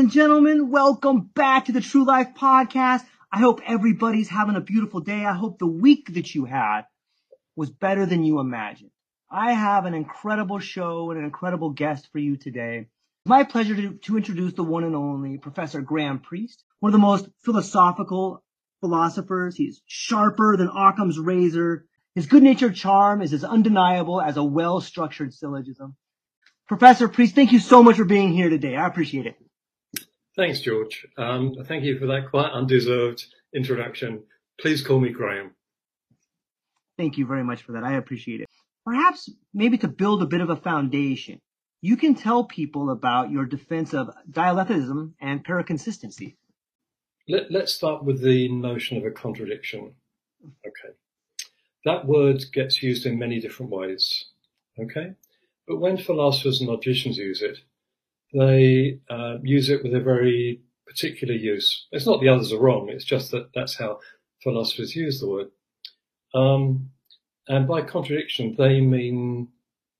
And gentlemen, welcome back to the True Life Podcast. I hope everybody's having a beautiful day. I hope the week that you had was better than you imagined. I have an incredible show and an incredible guest for you today. My pleasure to, to introduce the one and only Professor Graham Priest, one of the most philosophical philosophers. He's sharper than Occam's razor. His good-natured charm is as undeniable as a well-structured syllogism. Professor Priest, thank you so much for being here today. I appreciate it. Thanks, George. Um, thank you for that quite undeserved introduction. Please call me Graham. Thank you very much for that. I appreciate it. Perhaps maybe to build a bit of a foundation, you can tell people about your defense of dialetheism and paraconsistency. Let, let's start with the notion of a contradiction. Okay. That word gets used in many different ways. Okay. But when philosophers and logicians use it, they uh, use it with a very particular use. It's not the others are wrong. It's just that that's how philosophers use the word. Um, and by contradiction, they mean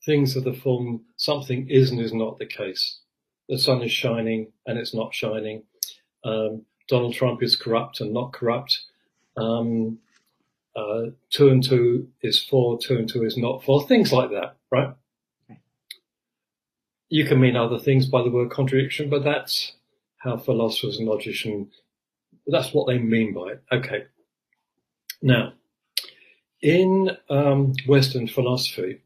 things of the form something is and is not the case. The sun is shining and it's not shining. Um, Donald Trump is corrupt and not corrupt. Um, uh, two and two is four, two and two is not four. Things like that, right? You can mean other things by the word contradiction, but that's how philosophers and logicians, that's what they mean by it. Okay. Now, in um, Western philosophy,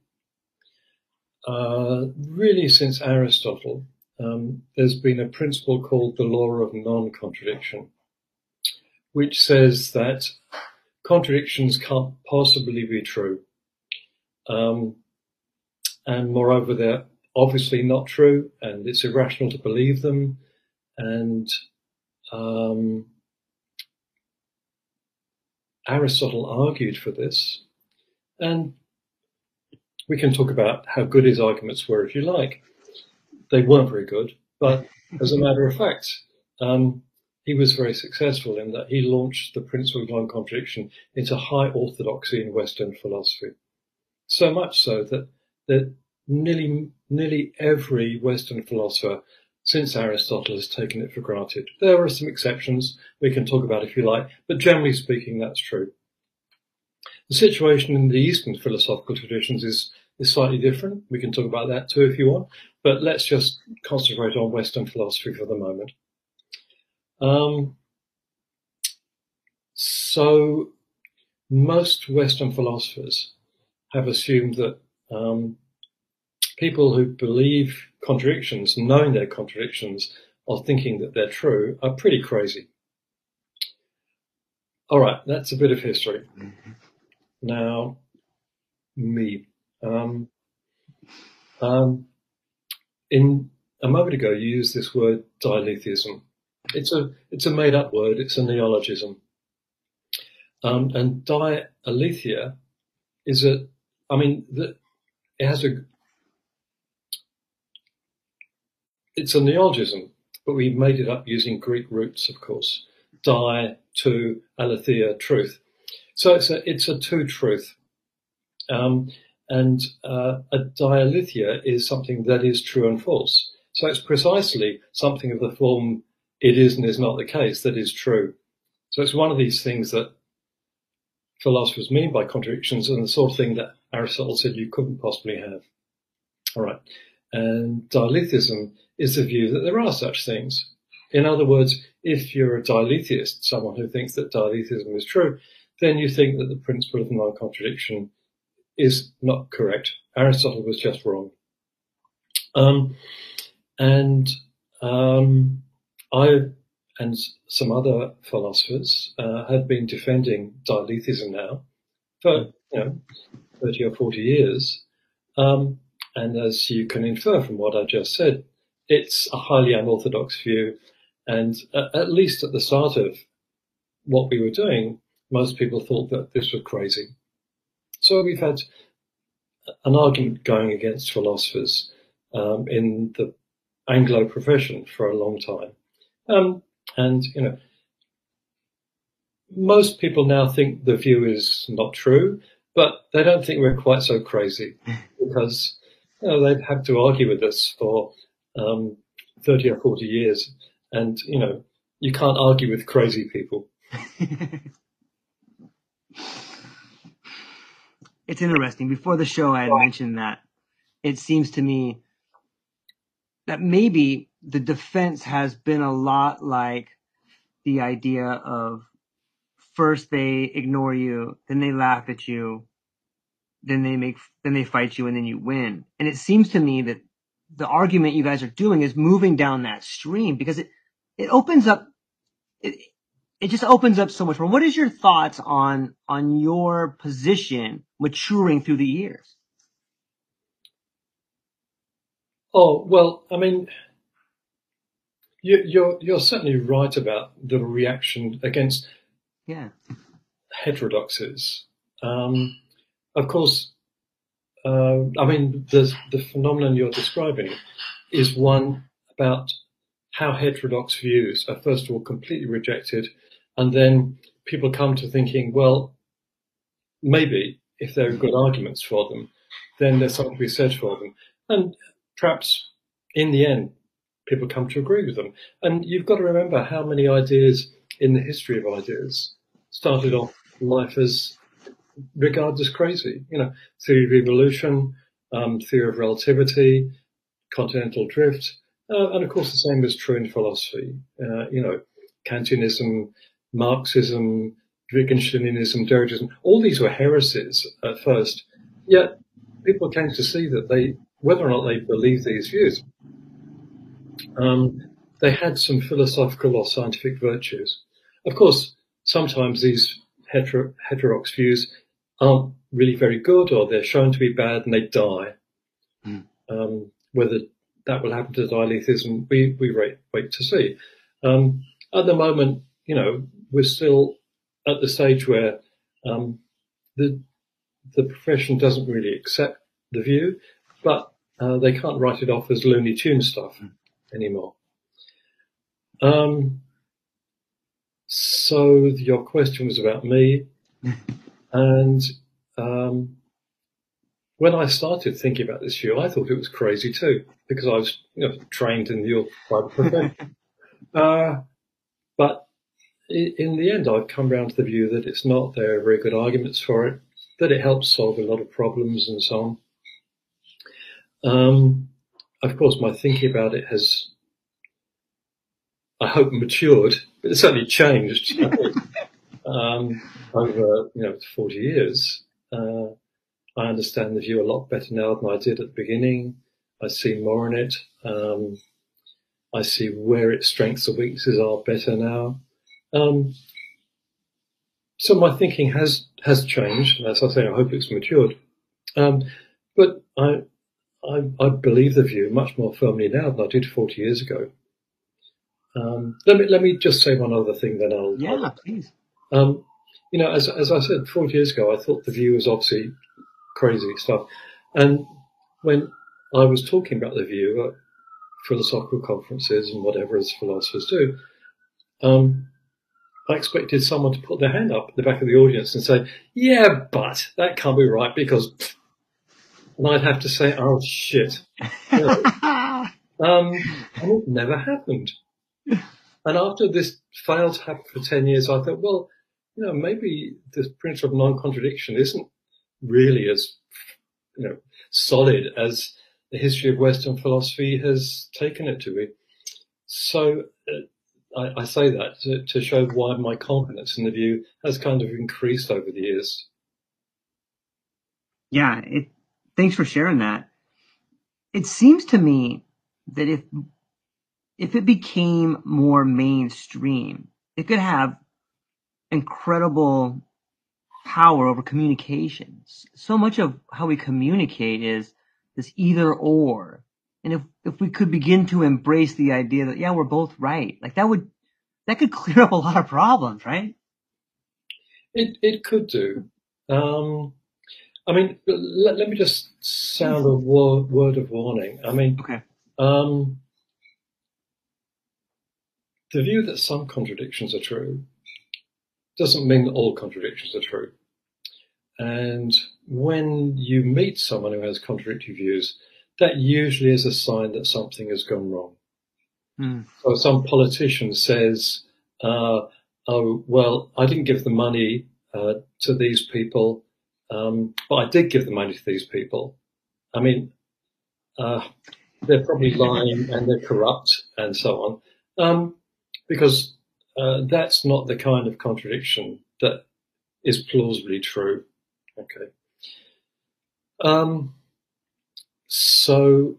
uh, really since Aristotle, um, there's been a principle called the law of non-contradiction, which says that contradictions can't possibly be true. Um, and moreover, they're obviously not true and it's irrational to believe them. And um, Aristotle argued for this. And we can talk about how good his arguments were if you like. They weren't very good, but as a matter of fact, um, he was very successful in that he launched the principle of non-contradiction into high orthodoxy in Western philosophy. So much so that, that nearly, nearly every Western philosopher since Aristotle has taken it for granted. There are some exceptions we can talk about if you like, but generally speaking, that's true. The situation in the Eastern philosophical traditions is, is slightly different. We can talk about that too if you want, but let's just concentrate on Western philosophy for the moment. Um, so most Western philosophers have assumed that um, people who believe contradictions, knowing they're contradictions, or thinking that they're true, are pretty crazy. All right, that's a bit of history. Mm-hmm. Now, me. Um, um, in a moment ago, you used this word dialetheism. It's a it's a made up word. It's a neologism. Um, and dialetheia is a, I mean, the, it has a, it's a neologism, but we made it up using Greek roots, of course. Di, to, aletheia, truth. So it's a, it's a two truth. Um, and uh, a dialetheia is something that is true and false. So it's precisely something of the form it is and is not the case that is true. So it's one of these things that philosophers mean by contradictions and the sort of thing that Aristotle said you couldn't possibly have. All right. And dialetheism is the view that there are such things. In other words, if you're a dialetheist, someone who thinks that dialetheism is true, then you think that the principle of non-contradiction is not correct. Aristotle was just wrong. Um, and um, I and some other philosophers uh, have been defending dialetheism now for you know 30 or 40 years. Um, and as you can infer from what I just said, it's a highly unorthodox view. And at least at the start of what we were doing, most people thought that this was crazy. So we've had an argument going against philosophers um, in the Anglo profession for a long time. Um, and, you know, most people now think the view is not true, but they don't think we're quite so crazy because you know, they've had to argue with us for um, 30 or 40 years. And, you know, you can't argue with crazy people. it's interesting. Before the show, I had mentioned that it seems to me that maybe the defense has been a lot like the idea of first they ignore you, then they laugh at you, then they make, then they fight you and then you win. And it seems to me that the argument you guys are doing is moving down that stream because it, it opens up, it, it just opens up so much more. What is your thoughts on, on your position maturing through the years? Oh, well, I mean, you, you're, you're certainly right about the reaction against yeah. heterodoxies. Um, of course, uh, I mean, the, the phenomenon you're describing is one about how heterodox views are first of all completely rejected, and then people come to thinking, well, maybe if there are good arguments for them, then there's something to be said for them. And perhaps in the end, people come to agree with them. And you've got to remember how many ideas in the history of ideas started off life as regarded as crazy. You know, theory of evolution, um, theory of relativity, continental drift, uh, and of course the same is true in philosophy. Uh, you know, Kantianism, Marxism, Wittgensteinianism, Derridism, all these were heresies at first. Yet people came to see that they, whether or not they believed these views, um, they had some philosophical or scientific virtues. Of course, sometimes these hetero- heterodox views aren't really very good or they're shown to be bad and they die. Mm. Um, whether that will happen to dialetheism, we, we wait, wait to see. Um, at the moment, you know, we're still at the stage where um, the the profession doesn't really accept the view, but uh, they can't write it off as Looney Tune stuff mm. anymore. Um, so your question was about me. And um, when I started thinking about this view, I thought it was crazy too, because I was you know, trained in the private profession. uh, but in the end, I've come around to the view that it's not. There are very good arguments for it, that it helps solve a lot of problems and so on. Um, of course, my thinking about it has, I hope, matured, but it's certainly changed. um, over you know 40 years, uh, I understand the view a lot better now than I did at the beginning. I see more in it. Um, I see where its strengths and weaknesses are better now. Um, so my thinking has has changed, as I say, I hope it's matured. Um, but I, I, I believe the view much more firmly now than I did 40 years ago. Um, let me let me just say one other thing, then I'll. Yeah, please. Um, you know, as, as I said 40 years ago, I thought The View was obviously crazy stuff. And when I was talking about The View at philosophical conferences and whatever as philosophers do, um, I expected someone to put their hand up at the back of the audience and say, yeah, but that can't be right because, and I'd have to say, oh shit. um, and it never happened. And after this failed to happen for 10 years, I thought, well, you know, maybe the principle of non-contradiction isn't really as, you know, solid as the history of Western philosophy has taken it to be. So uh, I, I, say that to, to, show why my confidence in the view has kind of increased over the years. Yeah, it, thanks for sharing that. It seems to me that if if it became more mainstream, it could have incredible power over communications. So much of how we communicate is this either or. And if, if we could begin to embrace the idea that, yeah, we're both right, like that would, that could clear up a lot of problems, right? It, it could do. Um, I mean, let, let me just sound a word, word of warning. I mean, okay. Um, the view that some contradictions are true doesn't mean that all contradictions are true. And when you meet someone who has contradictory views, that usually is a sign that something has gone wrong. Mm. So some politician says, uh, "Oh well, I didn't give the money uh, to these people, um, but I did give the money to these people." I mean, uh, they're probably lying and they're corrupt and so on, um, because uh, that's not the kind of contradiction that is plausibly true. Okay. Um, so,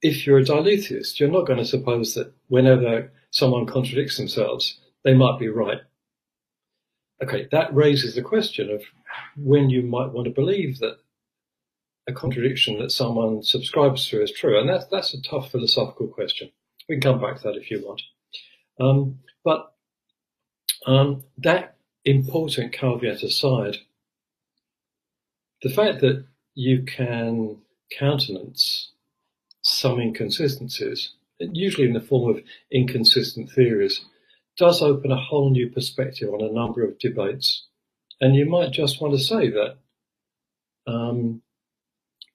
if you're a dialetheist, you're not going to suppose that whenever someone contradicts themselves, they might be right. Okay, that raises the question of when you might want to believe that a contradiction that someone subscribes to is true, and that's that's a tough philosophical question. We can come back to that if you want. Um, but um, that important caveat aside, the fact that you can countenance some inconsistencies, usually in the form of inconsistent theories, does open a whole new perspective on a number of debates. And you might just want to say that um,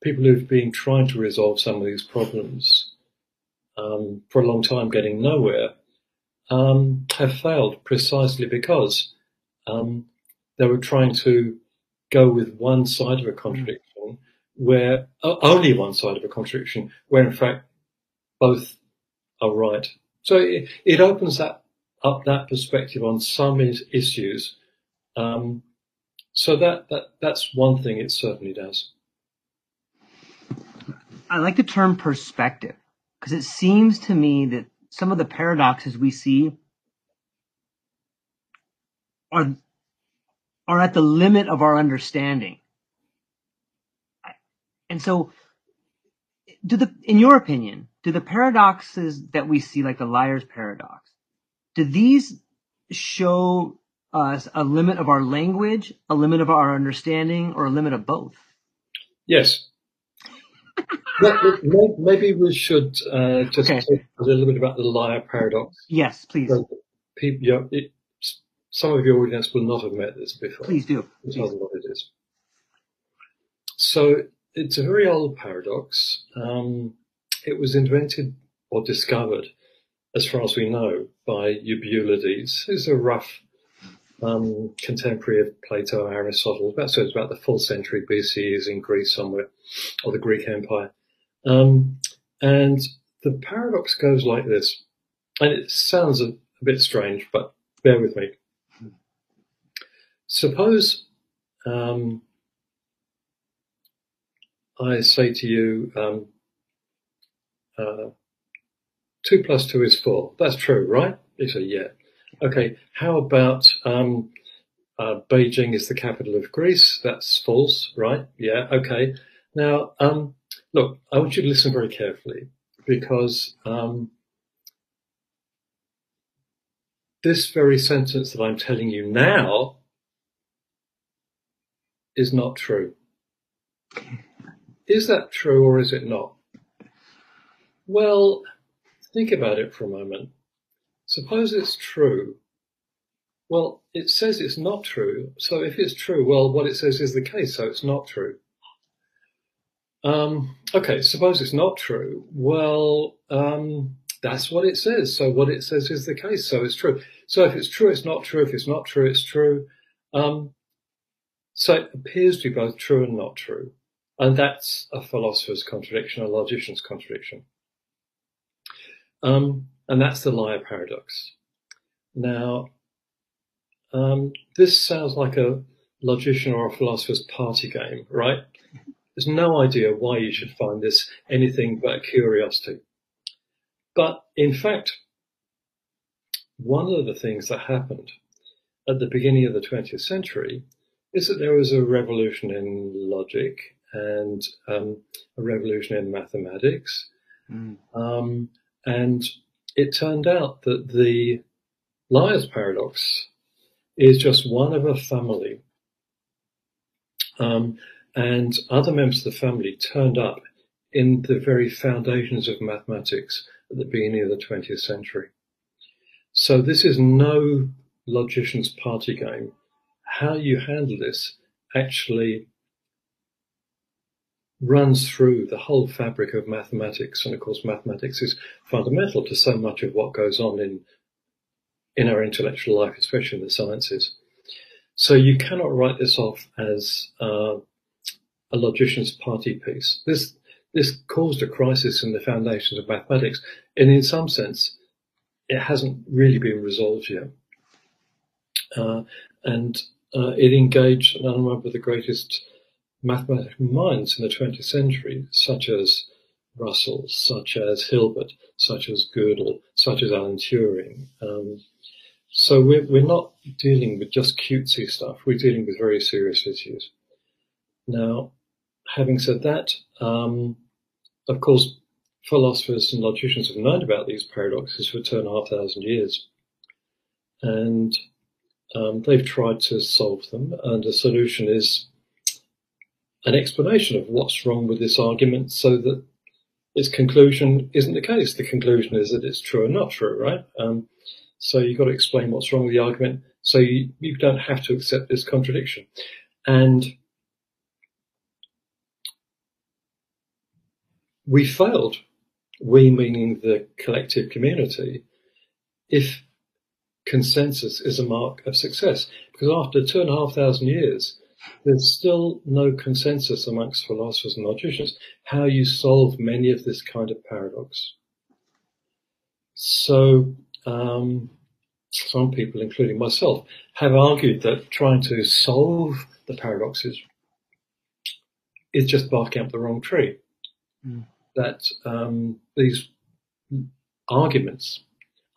people who've been trying to resolve some of these problems um, for a long time, getting nowhere, um, have failed precisely because um, they were trying to go with one side of a contradiction, where uh, only one side of a contradiction, where in fact both are right. So it, it opens that up that perspective on some is, issues. Um, so that, that that's one thing it certainly does. I like the term perspective because it seems to me that some of the paradoxes we see are are at the limit of our understanding. And so do the in your opinion, do the paradoxes that we see like the liar's paradox, do these show us a limit of our language, a limit of our understanding, or a limit of both? Yes. Maybe we should uh, just okay. talk a little bit about the liar paradox. Yes, please. So people, you know, it, some of your audience will not have met this before. Please do. Please. Tell them what it is. So it's a very old paradox. Um, it was invented or discovered, as far as we know, by Eubulides, who's a rough um, contemporary of Plato, and Aristotle. About so it's about the full century BC. Is in Greece somewhere, or the Greek Empire. Um, and the paradox goes like this, and it sounds a, a bit strange, but bear with me. Suppose um, I say to you, um, uh, two plus two is four. That's true, right? You say, yeah. Okay, how about um, uh, Beijing is the capital of Greece? That's false, right? Yeah, okay. Now, um, look, I want you to listen very carefully because um, this very sentence that I'm telling you now is not true. Is that true or is it not? Well, think about it for a moment. Suppose it's true. Well, it says it's not true. So if it's true, well, what it says is the case, so it's not true. Um, okay, suppose it's not true. Well, um, that's what it says. So what it says is the case. So it's true. So if it's true, it's not true. If it's not true, it's true. Um, so it appears to be both true and not true. And that's a philosopher's contradiction, a logician's contradiction. Um, and that's the liar paradox. Now, um, this sounds like a logician or a philosopher's party game, right? There's no idea why you should find this anything but curiosity. But in fact, one of the things that happened at the beginning of the 20th century is that there was a revolution in logic and um, a revolution in mathematics. Mm. Um, and it turned out that the liar's paradox is just one of a family. Um, and other members of the family turned up in the very foundations of mathematics at the beginning of the 20th century. So this is no logician's party game. How you handle this actually runs through the whole fabric of mathematics. And of course, mathematics is fundamental to so much of what goes on in, in our intellectual life, especially in the sciences. So you cannot write this off as uh, a logician's party piece. This this caused a crisis in the foundations of mathematics, and in some sense, it hasn't really been resolved yet. Uh, and uh, it engaged a number of the greatest mathematical minds in the 20th century, such as Russell, such as Hilbert, such as Gödel, such as Alan Turing. Um, so we're, we're not dealing with just cutesy stuff. We're dealing with very serious issues. Now, having said that, um, of course, philosophers and logicians have known about these paradoxes for two and a half thousand years. And um, they've tried to solve them, and the solution is an explanation of what's wrong with this argument so that its conclusion isn't the case. The conclusion is that it's true or not true, right? Um, so you've got to explain what's wrong with the argument so you, you don't have to accept this contradiction. And we failed, we meaning the collective community, if consensus is a mark of success. Because after two and a half thousand years, there's still no consensus amongst philosophers and logicians how you solve many of this kind of paradox. So, um, some people, including myself, have argued that trying to solve the paradoxes is just barking up the wrong tree. Mm that um, these arguments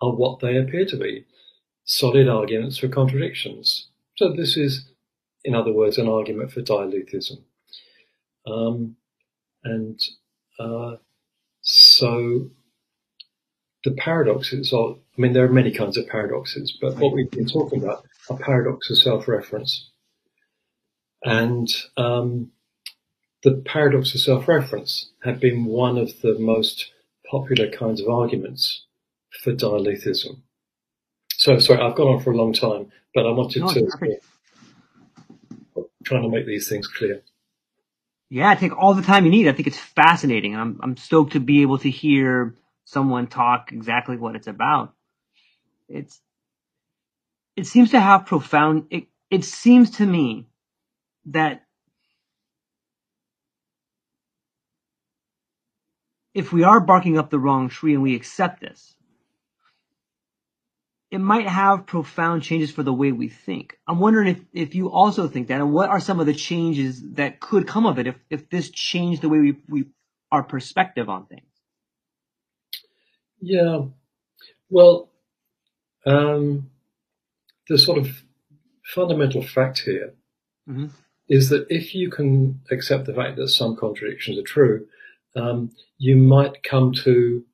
are what they appear to be solid arguments for contradictions. So, this is, in other words, an argument for dialetheism. Um, and uh, so the paradoxes are, I mean, there are many kinds of paradoxes, but what we've been talking about are paradoxes of self reference. And um, the paradox of self-reference had been one of the most popular kinds of arguments for dialetheism. So, sorry, I've gone on for a long time, but I wanted to perfect. Trying to make these things clear. Yeah, take all the time you need. I think it's fascinating. I'm I'm stoked to be able to hear someone talk exactly what it's about. It's it seems to have profound. It it seems to me that if we are barking up the wrong tree and we accept this, it might have profound changes for the way we think. I'm wondering if, if you also think that, and what are some of the changes that could come of it if, if this changed the way we, we our perspective on things? Yeah, well, um, the sort of fundamental fact here mm-hmm. is that if you can accept the fact that some contradictions are true, um, you might come to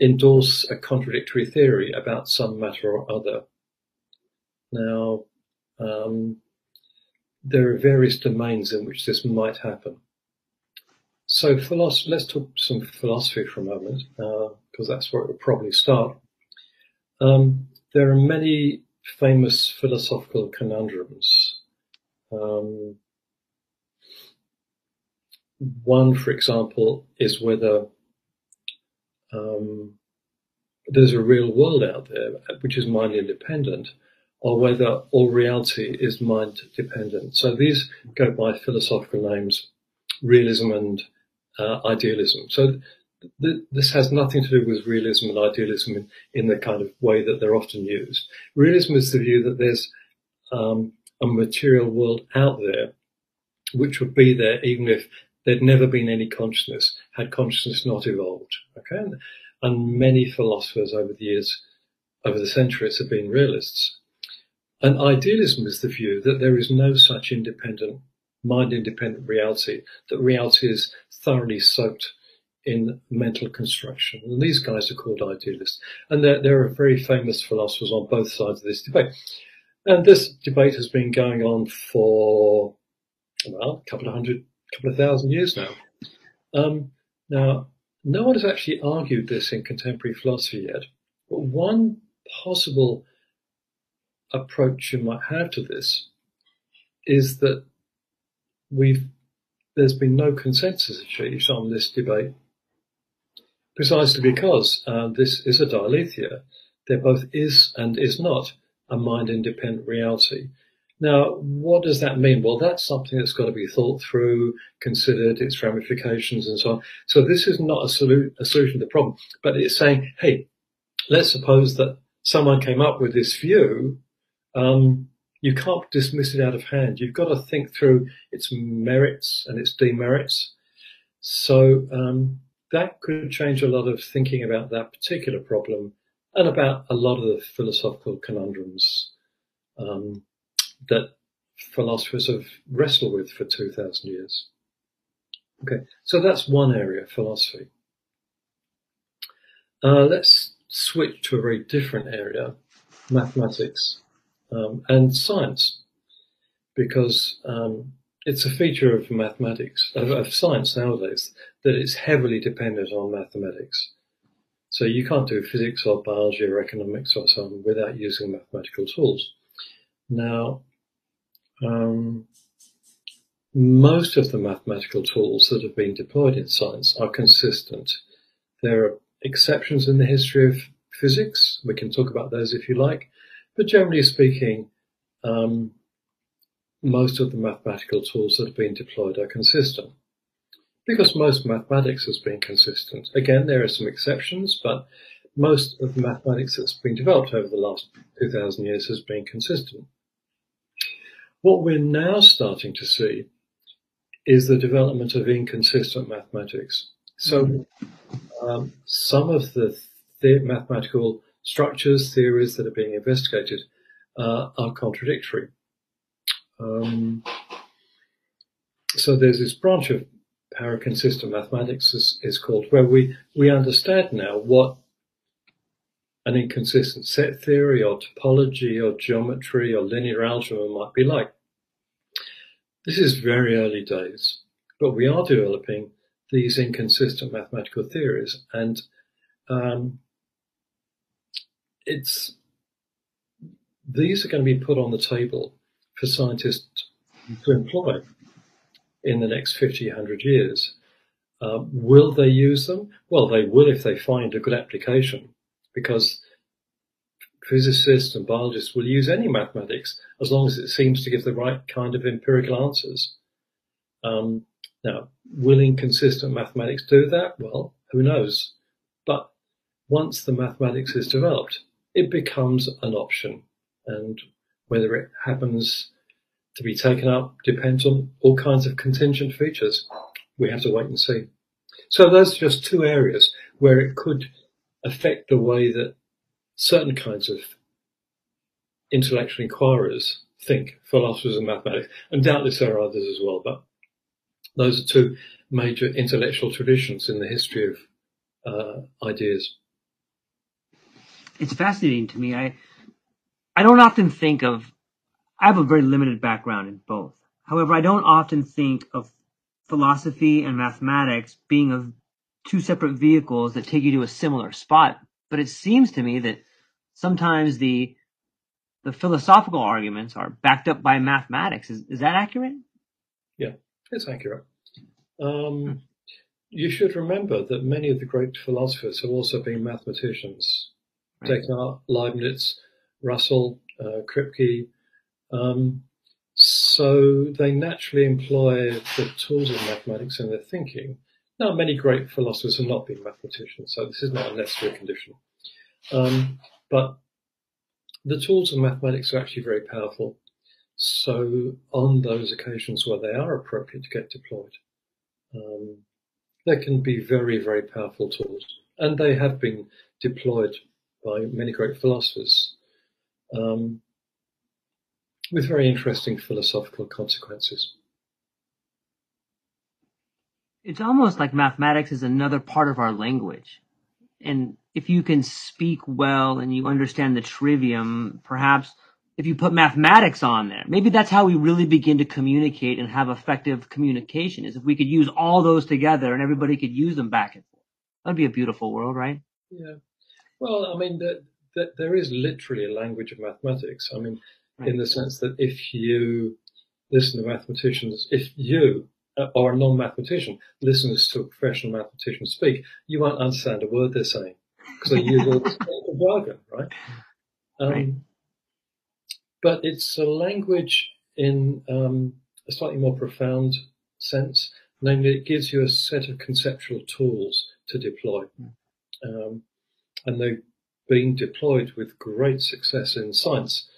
endorse a contradictory theory about some matter or other. Now, um, there are various domains in which this might happen. So, let's talk some philosophy for a moment, because uh, that's where it would probably start. Um, there are many famous philosophical conundrums. Um, one, for example, is whether um, there's a real world out there which is mind independent, or whether all reality is mind dependent. So these go by philosophical names, realism and uh, idealism. So th- this has nothing to do with realism and idealism in, in, the kind of way that they're often used. Realism is the view that there's um, a material world out there which would be there even if there'd never been any consciousness, had consciousness not evolved. Okay, and many philosophers over the years, over the centuries, have been realists. And idealism is the view that there is no such independent, mind independent reality, that reality is thoroughly soaked in mental construction. And these guys are called idealists. And there, there are very famous philosophers on both sides of this debate. And this debate has been going on for, well, a couple of hundred, couple of thousand years now. Um, now, no one has actually argued this in contemporary philosophy yet, but one possible approach you might have to this is that we've there's been no consensus achieved on this debate, precisely because uh, this is a dialetheia. There both is and is not a mind-independent reality. Now, what does that mean? Well, that's something that's got to be thought through, considered, its ramifications, and so on. So this is not a, solu- a solution to the problem, but it's saying, hey, let's suppose that someone came up with this view. Um, you can't dismiss it out of hand. You've got to think through its merits and its demerits. So um, that could change a lot of thinking about that particular problem and about a lot of the philosophical conundrums. Um, that philosophers have wrestled with for 2,000 years. Okay, so that's one area, philosophy. Uh, let's switch to a very different area, mathematics um, and science, because um, it's a feature of mathematics, of, of, science nowadays, that it's heavily dependent on mathematics. So you can't do physics or biology or economics or so on without using mathematical tools. Now, um, most of the mathematical tools that have been deployed in science are consistent. There are exceptions in the history of physics. We can talk about those if you like. But generally speaking, um, most of the mathematical tools that have been deployed are consistent. Because most mathematics has been consistent. Again, there are some exceptions, but most of the mathematics that's been developed over the last 2,000 years has been consistent. What we're now starting to see is the development of inconsistent mathematics. So um, some of the, the, mathematical structures, theories that are being investigated uh, are contradictory. Um, so there's this branch of paraconsistent mathematics is, is called, where we, we understand now what an inconsistent set theory or topology or geometry or linear algebra might be like. This is very early days, but we are developing these inconsistent mathematical theories, and um, it's these are going to be put on the table for scientists to employ in the next 50, 100 years. Uh, will they use them? Well, they will if they find a good application, because physicists and biologists will use any mathematics as long as it seems to give the right kind of empirical answers. Um, now, will inconsistent mathematics do that? Well, who knows? But once the mathematics is developed, it becomes an option. And whether it happens to be taken up depends on all kinds of contingent features. We have to wait and see. So those are just two areas where it could affect the way that certain kinds of intellectual inquirers think, philosophers and mathematics, and doubtless there are others as well, but those are two major intellectual traditions in the history of uh, ideas. It's fascinating to me. I I don't often think of, I have a very limited background in both. However, I don't often think of philosophy and mathematics being of two separate vehicles that take you to a similar spot. But it seems to me that sometimes the the philosophical arguments are backed up by mathematics. Is, is that accurate? Yeah, it's accurate. Um, you should remember that many of the great philosophers have also been mathematicians. Right. Descartes, Leibniz, Russell, uh, Kripke. Um, so they naturally employ the tools of mathematics in their thinking. Now, many great philosophers have not been mathematicians, so this is not a necessary condition. Um, but the tools of mathematics are actually very powerful. So on those occasions where they are appropriate to get deployed, um, they can be very, very powerful tools. And they have been deployed by many great philosophers um, with very interesting philosophical consequences. It's almost like mathematics is another part of our language. And if you can speak well and you understand the trivium, perhaps if you put mathematics on there, maybe that's how we really begin to communicate and have effective communication is if we could use all those together and everybody could use them back and forth. That'd be a beautiful world, right? Yeah. Well, I mean, the, the, there is literally a language of mathematics. I mean, right. in the sense that if you listen to mathematicians, if you or a non-mathematician listens to a professional mathematician speak, you won't understand a word they're saying because they use all this jargon, right? Um, right? But it's a language in um, a slightly more profound sense. Namely, it gives you a set of conceptual tools to deploy. Hmm. Um, and they've been deployed with great success in science,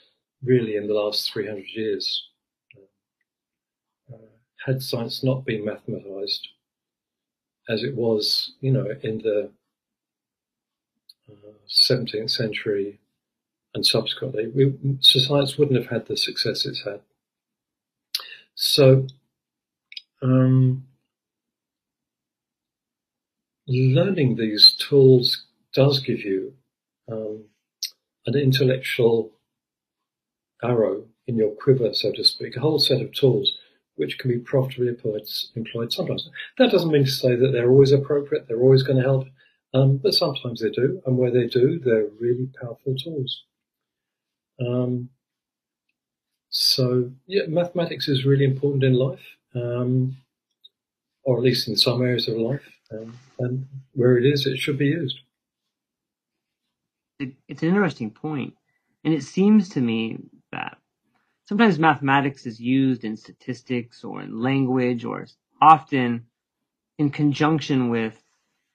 really, in the last 300 years. Uh, had science not been mathematized as it was, you know, in the 17th century and subsequently, we, science wouldn't have had the success it's had. So, um, learning these tools does give you um, an intellectual arrow in your quiver, so to speak, a whole set of tools which can be profitably employed, sometimes. That doesn't mean to say that they're always appropriate, they're always going to help, um, but sometimes they do, and where they do, they're really powerful tools. Um, so, yeah, mathematics is really important in life, um, or at least in some areas of life, um, and where it is, it should be used. It, it's an interesting point, and it seems to me that sometimes mathematics is used in statistics or in language, or often in conjunction with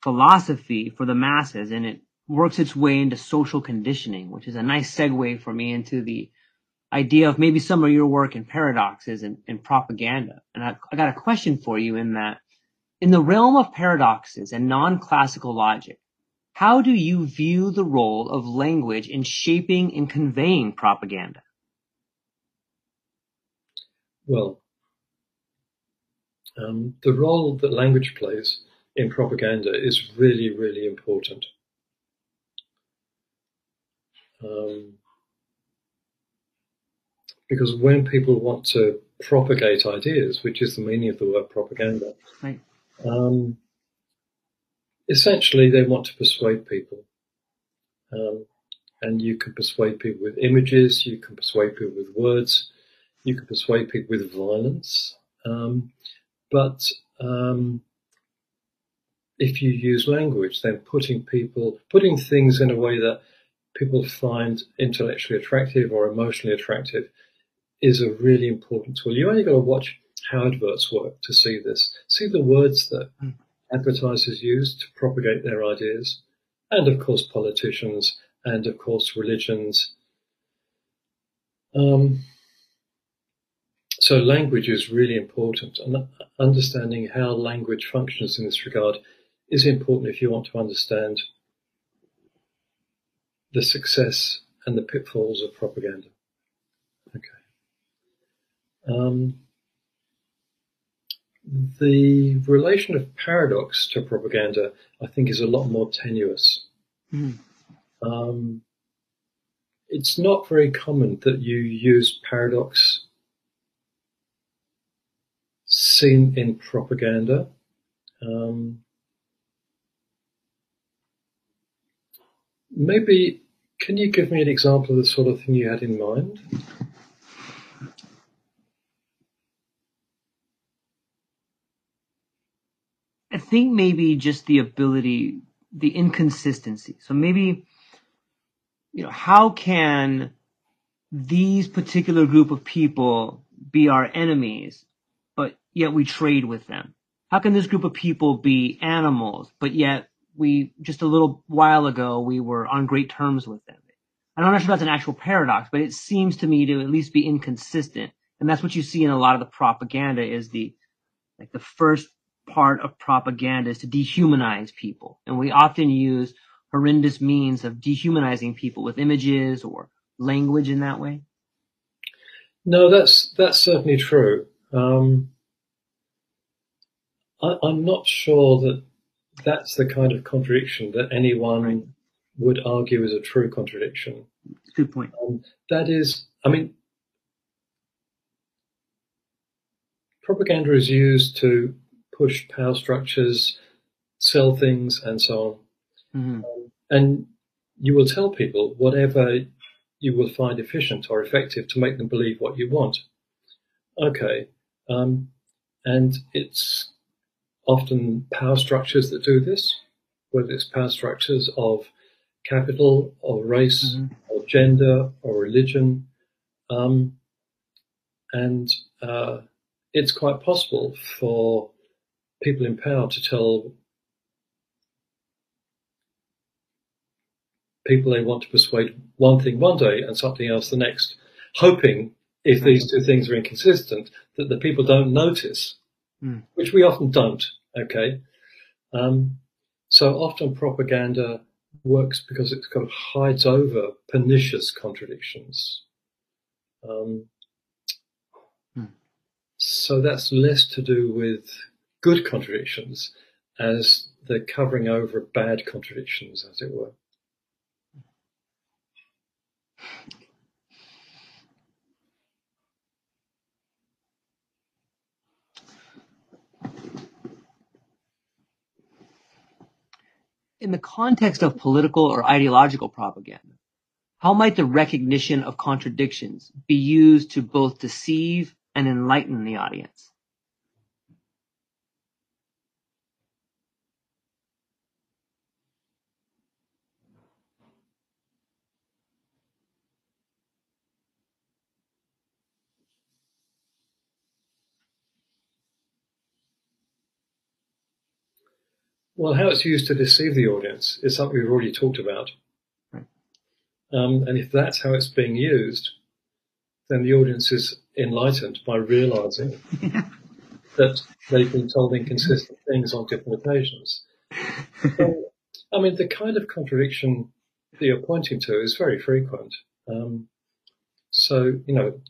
philosophy for the masses and it works its way into social conditioning, which is a nice segue for me into the idea of maybe some of your work in paradoxes and, and propaganda. And I, I got a question for you in that in the realm of paradoxes and non-classical logic, how do you view the role of language in shaping and conveying propaganda? Well, um, the role that language plays in propaganda is really, really important. Um, because when people want to propagate ideas, which is the meaning of the word propaganda, right. um, essentially they want to persuade people. Um, and you can persuade people with images, you can persuade people with words, you can persuade people with violence. Um, but um, if you use language, then putting people, putting things in a way that people find intellectually attractive or emotionally attractive is a really important tool. You only got to watch how adverts work to see this. See the words that mm. advertisers use to propagate their ideas, and of course politicians, and of course religions. Um, so language is really important, and understanding how language functions in this regard is important if you want to understand the success and the pitfalls of propaganda. Okay. Um, the relation of paradox to propaganda, I think, is a lot more tenuous. Mm. Um, it's not very common that you use paradox seen in propaganda. Um, maybe, can you give me an example of the sort of thing you had in mind? I think maybe just the ability, the inconsistency. So maybe, you know, how can these particular group of people be our enemies, yet we trade with them? How can this group of people be animals, but yet we, just a little while ago, we were on great terms with them? I'm not sure that's an actual paradox, but it seems to me to at least be inconsistent. And that's what you see in a lot of the propaganda is the, like the first part of propaganda is to dehumanize people. And we often use horrendous means of dehumanizing people with images or language in that way. No, that's that's certainly true. Um, I, am not sure that that's the kind of contradiction that anyone right. would argue is a true contradiction. Good point. Um, that is, I mean, propaganda is used to push power structures, sell things, and so on. Mm-hmm. Um, and you will tell people whatever you will find efficient or effective to make them believe what you want. Okay. Um, and it's often power structures that do this, whether it's power structures of capital or race mm-hmm. or gender or religion. Um, and uh, it's quite possible for people in power to tell people they want to persuade one thing one day and something else the next, hoping if these two things are inconsistent that the people don't notice, mm. which we often don't. Okay. Um, so often propaganda works because it kind of hides over pernicious contradictions. Um, hmm. So that's less to do with good contradictions as the covering over bad contradictions, as it were. In the context of political or ideological propaganda, how might the recognition of contradictions be used to both deceive and enlighten the audience? Well, how it's used to deceive the audience is something we've already talked about. Um, and if that's how it's being used, then the audience is enlightened by realizing that they've been told inconsistent things on different occasions. So, I mean, the kind of contradiction that you're pointing to is very frequent. Um, so, you know,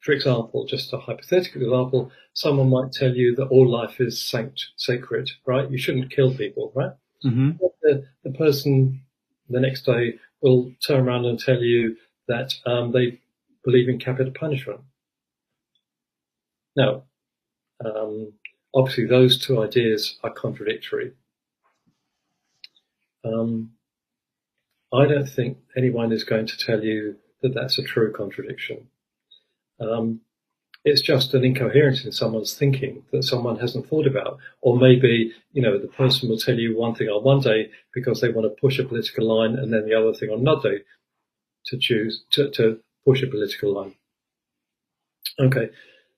for example, just a hypothetical example, someone might tell you that all life is sanct- sacred, right? You shouldn't kill people, right? Mm-hmm. The, the, person the next day will turn around and tell you that um, they believe in capital punishment. Now, um, obviously, those two ideas are contradictory. Um, I don't think anyone is going to tell you that that's a true contradiction. Um, it's just an incoherence in someone's thinking that someone hasn't thought about. Or maybe, you know, the person will tell you one thing on one day because they want to push a political line and then the other thing on another day to choose, to, to push a political line. Okay.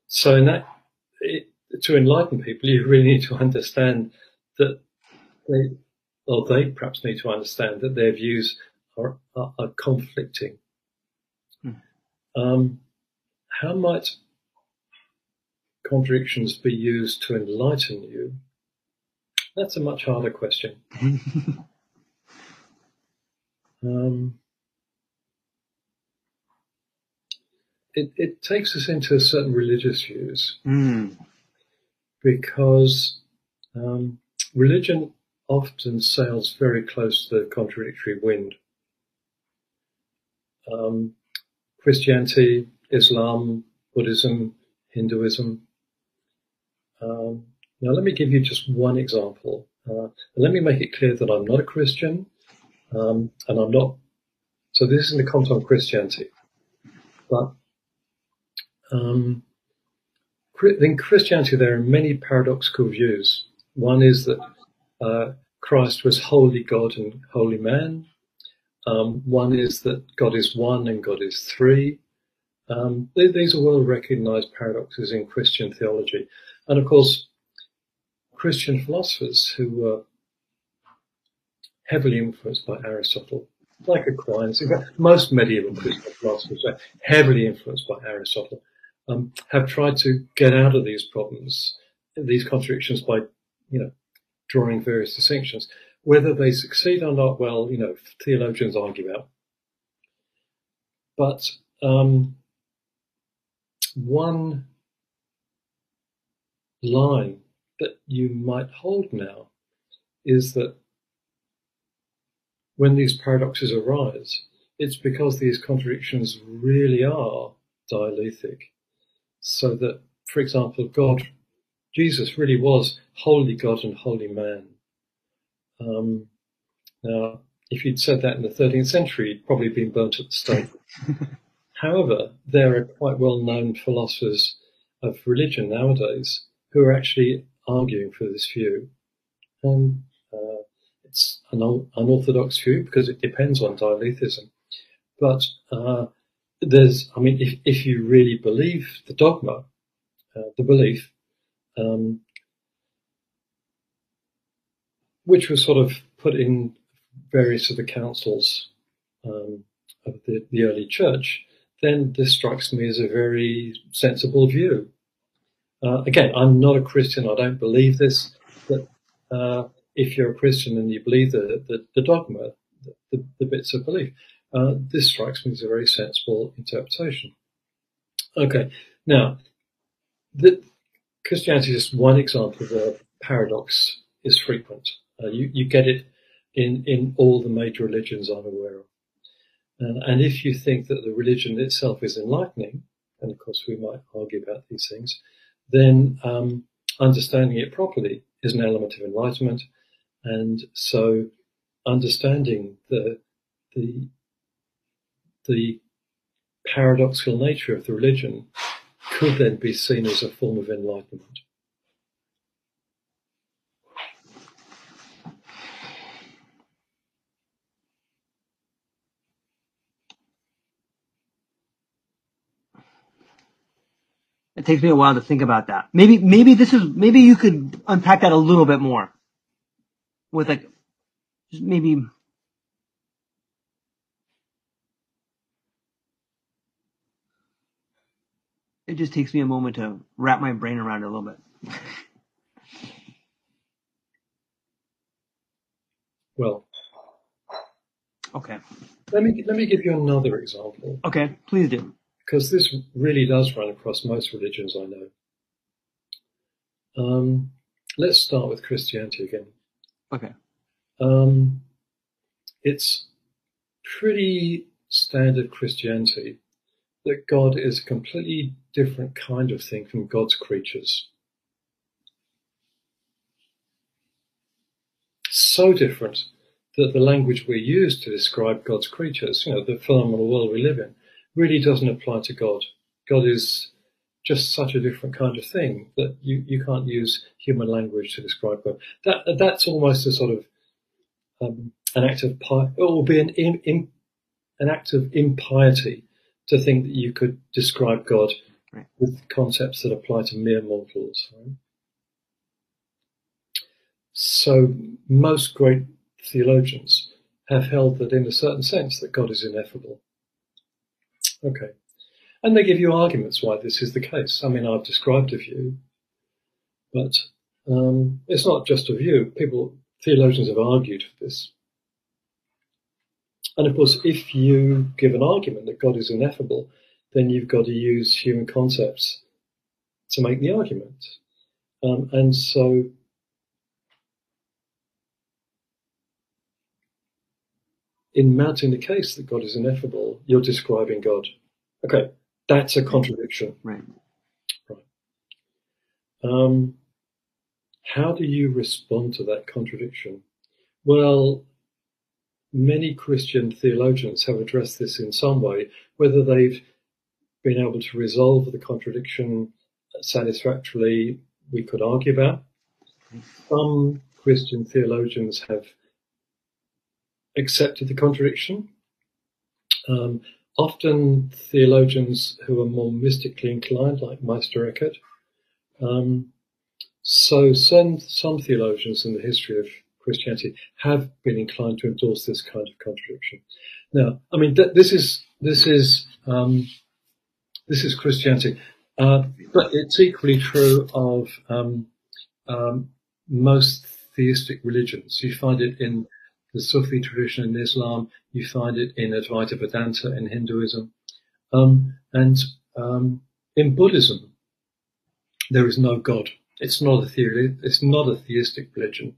So in that, it, to enlighten people, you really need to understand that they, or they perhaps need to understand that their views are, are, are conflicting. Hmm. Um, how might contradictions be used to enlighten you? That's a much harder question. um, it, it, takes us into certain religious views mm. because um, religion often sails very close to the contradictory wind. um, Christianity, Islam, Buddhism, Hinduism. Um, now, let me give you just one example. Uh, let me make it clear that I'm not a Christian, um, and I'm not. So this is in the context of Christianity, but um, in Christianity there are many paradoxical views. One is that uh, Christ was wholly God and wholly man. Um, one is that God is one and God is three. Um, these are well recognized paradoxes in Christian theology. And of course, Christian philosophers who were heavily influenced by Aristotle, like Aquinas, most medieval Christian philosophers are heavily influenced by Aristotle, um, have tried to get out of these problems, these contradictions by, you know, drawing various distinctions. Whether they succeed or not, well, you know, theologians argue about. But um, one line that you might hold now is that when these paradoxes arise, it's because these contradictions really are dialetheic. So that, for example, God, Jesus really was wholly God and wholly man. Um, now, if you'd said that in the 13th century, you'd probably been burnt at the stake. However, there are quite well-known philosophers of religion nowadays who are actually arguing for this view. And uh, it's an unorthodox view because it depends on dialetheism. But uh, there's, I mean, if, if you really believe the dogma, uh, the belief, um, which was sort of put in various of the councils um, of the, the early church, then this strikes me as a very sensible view. Uh, again, I'm not a Christian. I don't believe this. But uh, if you're a Christian and you believe the, the, the dogma, the, the, bits of belief, uh, this strikes me as a very sensible interpretation. Okay, now, the, Christianity is just one example where paradox is frequent. Uh, you, you get it in, in all the major religions I'm aware of. Uh, and if you think that the religion itself is enlightening, and of course we might argue about these things, then um, understanding it properly is an element of enlightenment. And so understanding the, the, the paradoxical nature of the religion could then be seen as a form of enlightenment. It takes me a while to think about that. Maybe, maybe this is, maybe you could unpack that a little bit more with like, just maybe, it just takes me a moment to wrap my brain around it a little bit. well, okay. Let me let me give you another example. Okay, please do because this really does run across most religions I know. Um, let's start with Christianity again. Okay. Um, it's pretty standard Christianity that God is a completely different kind of thing from God's creatures. So different that the language we use to describe God's creatures, you know, the phenomenal world we live in, really doesn't apply to God. God is just such a different kind of thing that you, you can't use human language to describe God. That that's almost a sort of um, an act of piety, it will be an in, in, an act of impiety to think that you could describe God right. with concepts that apply to mere mortals. Right? So most great theologians have held that in a certain sense that God is ineffable. Okay. And they give you arguments why this is the case. I mean, I've described a view, but um, it's not just a view. People, theologians have argued for this. And of course, if you give an argument that God is ineffable, then you've got to use human concepts to make the argument. Um, and so in mounting the case that God is ineffable, you're describing God. Okay, that's a contradiction. Right. Right. Um, how do you respond to that contradiction? Well, many Christian theologians have addressed this in some way, whether they've been able to resolve the contradiction satisfactorily, we could argue about. Some Christian theologians have accepted the contradiction. Um, often theologians who are more mystically inclined, like Meister Eckhart. Um, so some, some theologians in the history of Christianity have been inclined to endorse this kind of contradiction. Now, I mean, th- this is this is um, this is Christianity, uh, but it's equally true of um, um, most theistic religions. You find it in the Sufi tradition in Islam. You find it in Advaita Vedanta in Hinduism, um, and um, in Buddhism, there is no God. It's not a theory. It's not a theistic religion.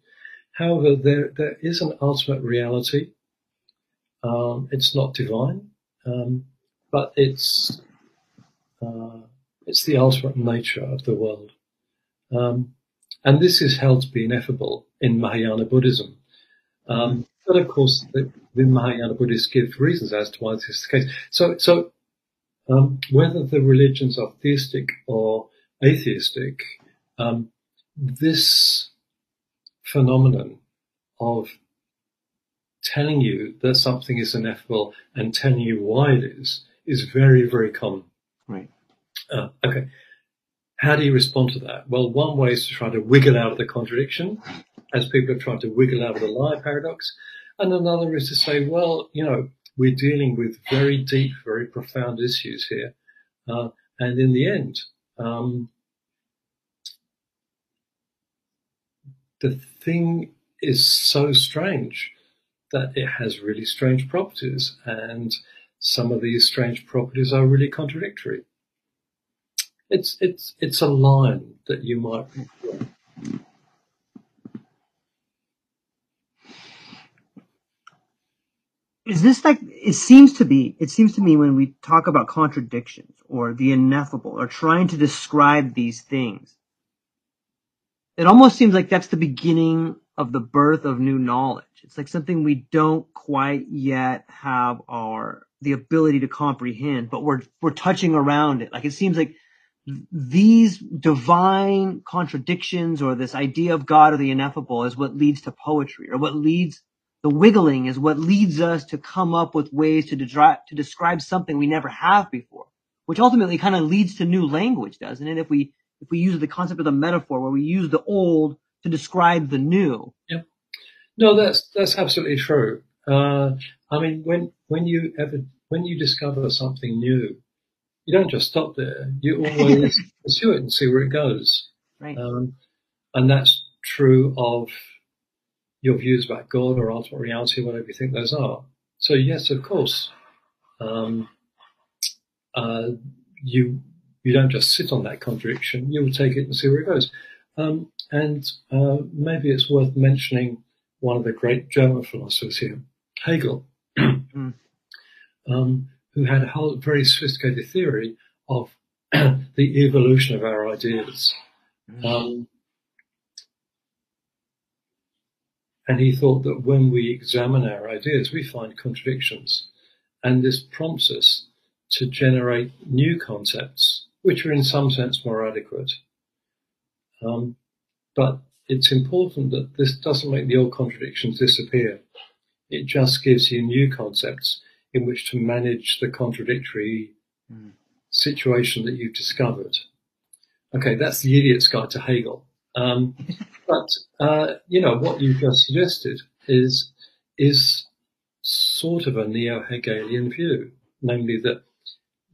However, there there is an ultimate reality. Um, it's not divine, um, but it's uh, it's the ultimate nature of the world. Um, and this is held to be ineffable in Mahayana Buddhism. Um, but of course, the, the, Mahayana Buddhists give reasons as to why this is the case. So, so um, whether the religions are theistic or atheistic, um, this phenomenon of telling you that something is ineffable and telling you why it is is very, very common. Right. Uh, okay. How do you respond to that? Well, one way is to try to wiggle out of the contradiction, as people are trying to wiggle out of the lie paradox. And another is to say, well, you know, we're dealing with very deep, very profound issues here. Uh, and in the end, um, the thing is so strange that it has really strange properties. And some of these strange properties are really contradictory it's it's it's a line that you might. Is this like it seems to be? It seems to me when we talk about contradictions or the ineffable or trying to describe these things, it almost seems like that's the beginning of the birth of new knowledge. It's like something we don't quite yet have our the ability to comprehend, but we're we're touching around it. Like it seems like these divine contradictions or this idea of God or the ineffable is what leads to poetry or what leads the wiggling is what leads us to come up with ways to, de- to describe something we never have before, which ultimately kind of leads to new language, doesn't it? If we, if we use the concept of the metaphor where we use the old to describe the new. Yeah. No, that's, that's absolutely true. Uh, I mean, when, when you ever, when you discover something new, you don't just stop there. You always pursue it and see where it goes. Right. Um, and that's true of your views about God or ultimate reality, whatever you think those are. So yes, of course, um, uh, you you don't just sit on that contradiction. You will take it and see where it goes. Um, and uh, maybe it's worth mentioning one of the great German philosophers here, Hegel. mm. um, who had a whole very sophisticated theory of the evolution of our ideas. Mm-hmm. Um, and he thought that when we examine our ideas, we find contradictions. And this prompts us to generate new concepts, which are in some sense more adequate. Um, but it's important that this doesn't make the old contradictions disappear. It just gives you new concepts in which to manage the contradictory mm. situation that you've discovered. Okay, that's the idiot's guide to Hegel. Um, but uh, you know what you just suggested is is sort of a neo-Hegelian view, namely that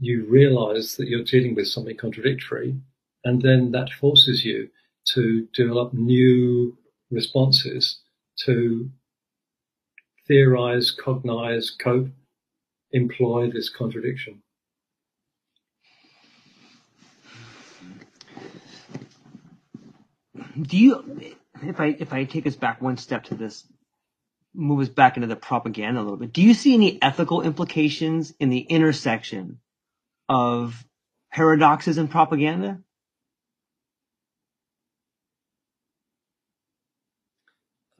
you realise that you're dealing with something contradictory, and then that forces you to develop new responses to theorize, cognize, cope employ this contradiction. Do you, if I if I take us back one step to this move us back into the propaganda a little bit. Do you see any ethical implications in the intersection of paradoxes and propaganda?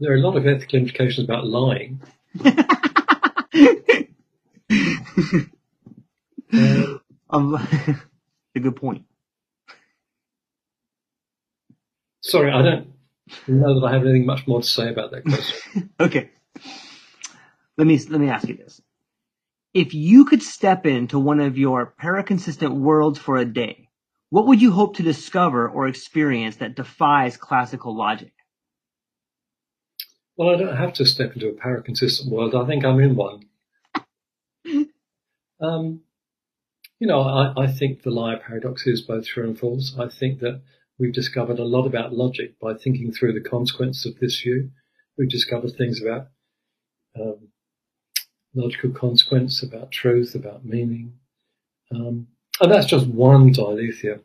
There are a lot of ethical implications about lying. um, a good point. Sorry, I don't know that I have anything much more to say about that question. okay. Let me let me ask you this. If you could step into one of your paraconsistent worlds for a day, what would you hope to discover or experience that defies classical logic? Well, I don't have to step into a paraconsistent world. I think I'm in one. um, you know, I, I think the liar paradox is both true and false. I think that we've discovered a lot about logic by thinking through the consequences of this view. We've discovered things about um, logical consequence, about truth, about meaning. Um, and that's just one dialetheia.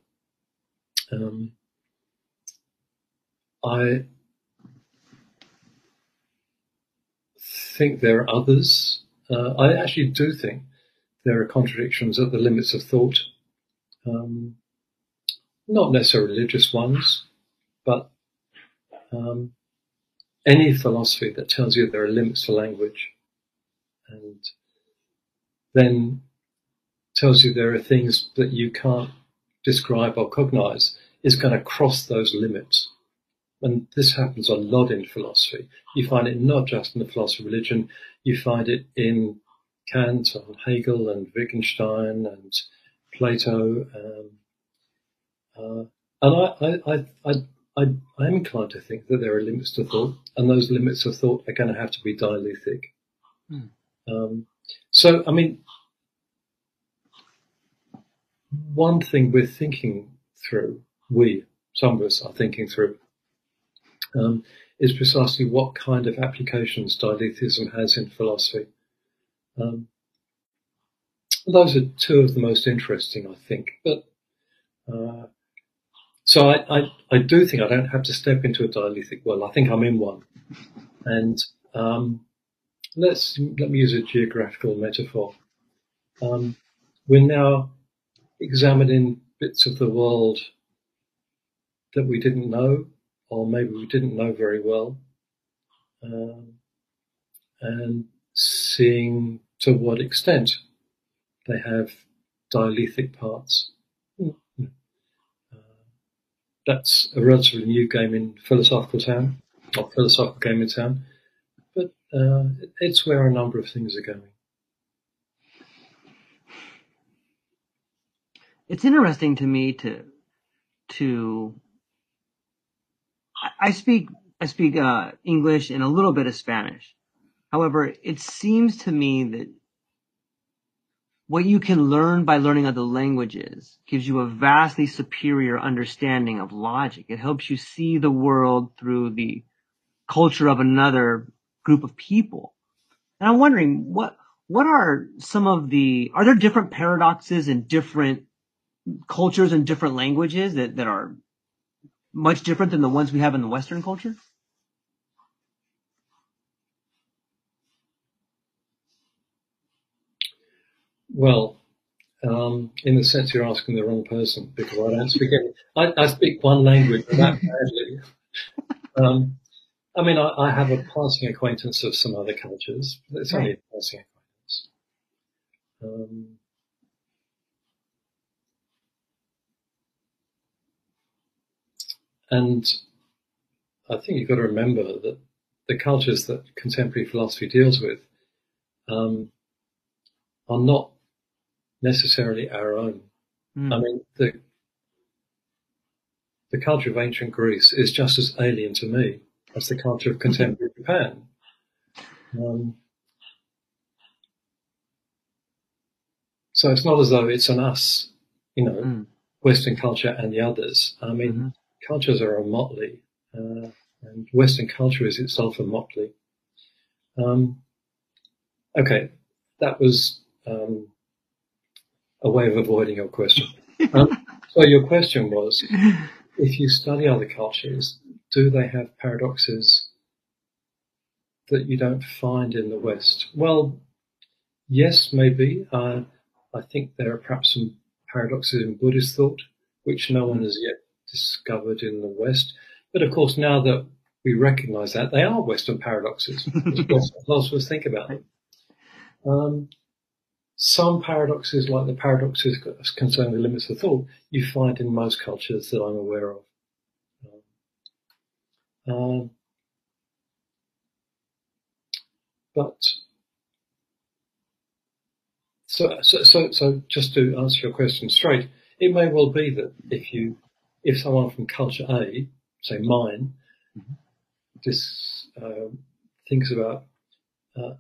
Um, I think there are others. Uh, I actually do think there are contradictions at the limits of thought. Um, not necessarily religious ones, but um, any philosophy that tells you there are limits to language and then tells you there are things that you can't describe or cognize is going to cross those limits. And this happens a lot in philosophy. You find it not just in the philosophy of religion, you find it in Kant and Hegel and Wittgenstein and Plato. Uh, and I, I, I, I, I'm inclined to think that there are limits to thought, and those limits of thought are going to have to be dialetheic. Hmm. Um, so, I mean, one thing we're thinking through, we, some of us are thinking through, um, is precisely what kind of applications dialetheism has in philosophy. Um, those are two of the most interesting, I think. But uh, so I, I, I, do think I don't have to step into a dialetheic world. I think I'm in one, and um, let's let me use a geographical metaphor. Um, we're now examining bits of the world that we didn't know, or maybe we didn't know very well, um, and seeing to what extent they have dialetheic parts. That's a relatively new game in philosophical town, or philosophical game in town But uh, it's where a number of things are going. It's interesting to me to to I speak I speak uh, English and a little bit of Spanish. However, it seems to me that what you can learn by learning other languages gives you a vastly superior understanding of logic. It helps you see the world through the culture of another group of people. And I'm wondering what what are some of the are there different paradoxes in different cultures and different languages that, that are much different than the ones we have in the Western culture? Well, um, in the sense you're asking the wrong person because I don't speak any. I, I speak one language but that badly. Um, I mean, I, I, have a passing acquaintance of some other cultures, but it's only a passing acquaintance. Um, and I think you've got to remember that the cultures that contemporary philosophy deals with um, are not necessarily our own. Mm. I mean, the the culture of ancient Greece is just as alien to me as the culture of contemporary Japan. Um, so it's not as though it's an us, you know, mm. Western culture and the others. I mean, mm-hmm. cultures are a motley, uh, and Western culture is itself a motley. Um, okay, that was um, a way of avoiding your question. Um, so your question was, if you study other cultures, do they have paradoxes that you don't find in the West? Well, yes, maybe. Uh, I think there are perhaps some paradoxes in Buddhist thought, which no one has yet discovered in the West. But of course, now that we recognize that, they are Western paradoxes. philosophers think about them. Um, some paradoxes, like the paradoxes concerning the limits of thought, you find in most cultures that I'm aware of. Um, but so, so, so, so, just to answer your question straight, it may well be that if you, if someone from culture A, say mine, mm-hmm. this uh, thinks about uh,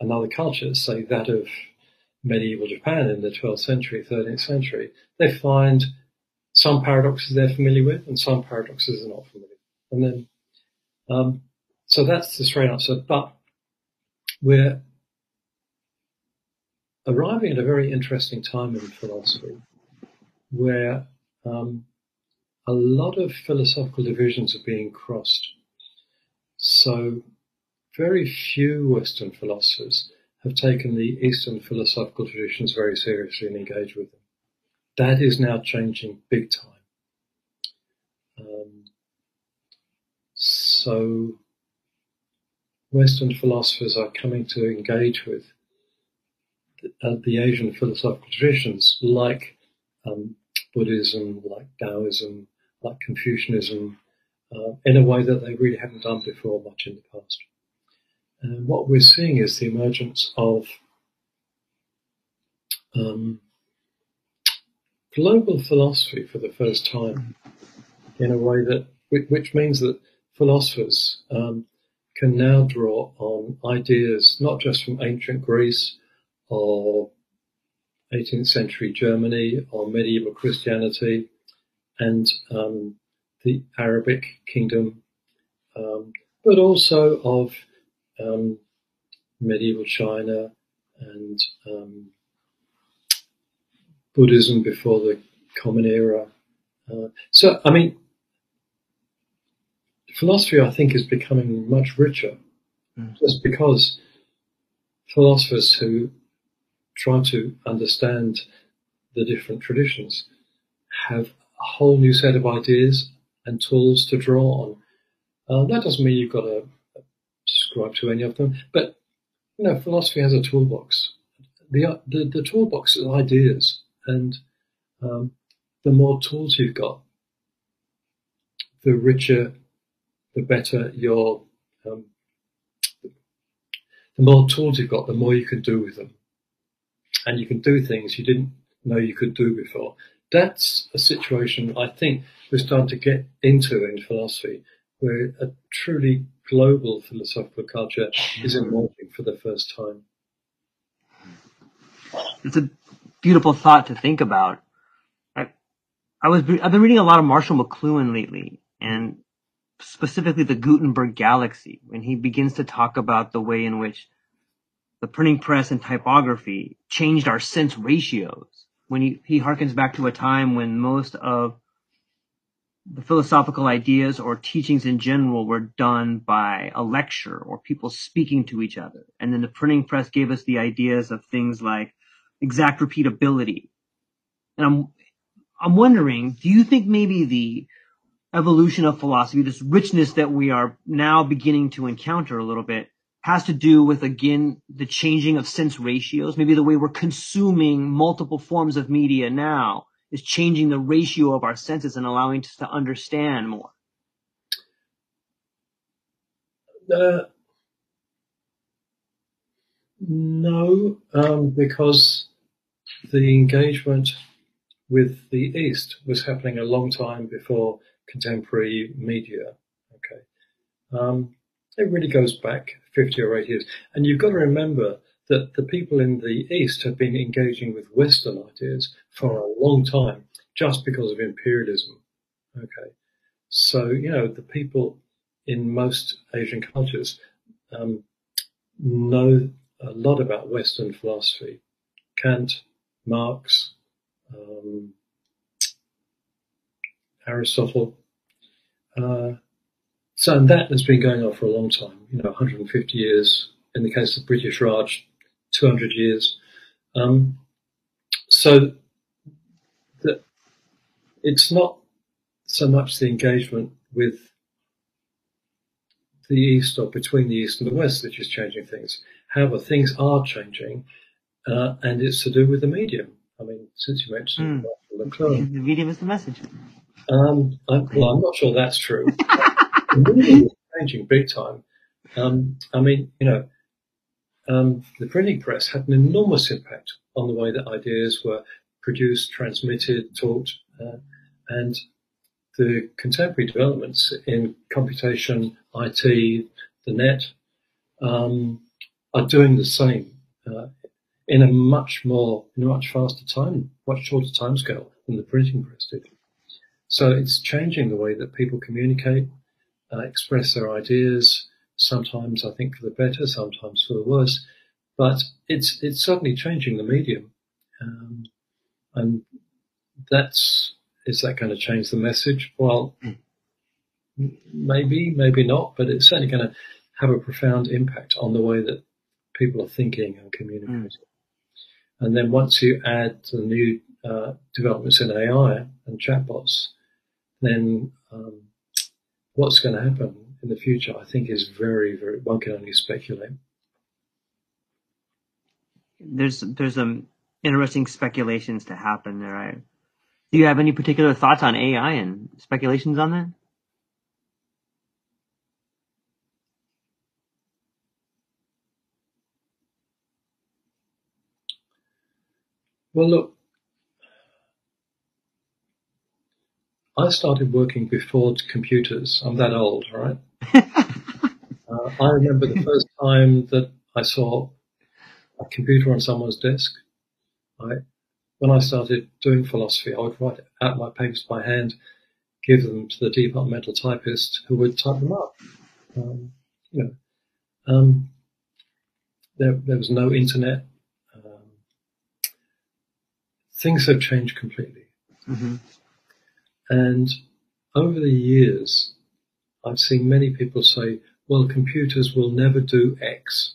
another culture, say that of medieval Japan in the 12th century, 13th century, they find some paradoxes they're familiar with and some paradoxes they're not familiar with. And then, um, so that's the straight answer. But we're arriving at a very interesting time in philosophy where um, a lot of philosophical divisions are being crossed. So very few Western philosophers have taken the Eastern philosophical traditions very seriously and engaged with them. That is now changing big time. Um, so Western philosophers are coming to engage with the, uh, the Asian philosophical traditions like um, Buddhism, like Taoism, like Confucianism, uh, in a way that they really haven't done before much in the past. And what we're seeing is the emergence of um, global philosophy for the first time in a way that, which means that philosophers um, can now draw on ideas not just from ancient Greece or 18th century Germany or medieval Christianity and um, the Arabic kingdom, um, but also of um, medieval China and um, Buddhism before the Common Era. Uh, so, I mean, philosophy, I think, is becoming much richer mm. just because philosophers who try to understand the different traditions have a whole new set of ideas and tools to draw on. Uh, that doesn't mean you've got to subscribe to any of them, but you know, philosophy has a toolbox. The the, the toolbox is ideas, and um, the more tools you've got, the richer, the better your. Um, the more tools you've got, the more you can do with them, and you can do things you didn't know you could do before. That's a situation I think we're starting to get into in philosophy, where a truly global philosophical culture is mm-hmm. emerging for the first time. It's a beautiful thought to think about. I, I was I've been reading a lot of Marshall McLuhan lately, and specifically the Gutenberg Galaxy, when he begins to talk about the way in which the printing press and typography changed our sense ratios. When he, he harkens back to a time when most of the philosophical ideas or teachings in general were done by a lecture or people speaking to each other. And then the printing press gave us the ideas of things like exact repeatability. And I'm, I'm wondering, do you think maybe the evolution of philosophy, this richness that we are now beginning to encounter a little bit, has to do with again the changing of sense ratios, maybe the way we're consuming multiple forms of media now is changing the ratio of our senses and allowing us to understand more? Uh, no, um, because the engagement with the East was happening a long time before contemporary media. Okay. Um, it really goes back 50 or 80 years. And you've got to remember that the people in the East have been engaging with Western ideas for a long time just because of imperialism. Okay. So, you know, the people in most Asian cultures um, know a lot about Western philosophy. Kant, Marx, um, Aristotle. Uh, so and that has been going on for a long time, you know, 150 years. In the case of British Raj, 200 years. Um, so that it's not so much the engagement with the East or between the East and the West which is changing things. However, things are changing, uh, and it's to do with the medium. I mean, since you mentioned mm. the medium is the message. Um, I, well, I'm not sure that's true. the medium is changing big time. Um, I mean, you know, um, the printing press had an enormous impact on the way that ideas were produced, transmitted, taught, uh, and the contemporary developments in computation, IT, the net, um, are doing the same uh, in a much more, in a much faster time, much shorter timescale than the printing press did. So it's changing the way that people communicate, uh, express their ideas. Sometimes I think for the better, sometimes for the worse, but it's it's certainly changing the medium, um, and that's is that going to change the message? Well, maybe, maybe not, but it's certainly going to have a profound impact on the way that people are thinking and communicating. Mm. And then once you add the new uh, developments in AI and chatbots, then um, what's going to happen in the future, I think, is very, very. One can only speculate. There's there's some interesting speculations to happen there. I do you have any particular thoughts on AI and speculations on that? Well, look, I started working before computers. I'm that old, right? uh, I remember the first time that I saw a computer on someone's desk. I when I started doing philosophy, I would write out my papers by hand, give them to the departmental typist who would type them up. Um, you know, um, there, there was no internet. Um, things have changed completely. Mm-hmm. And over the years, I've seen many people say, well, computers will never do X.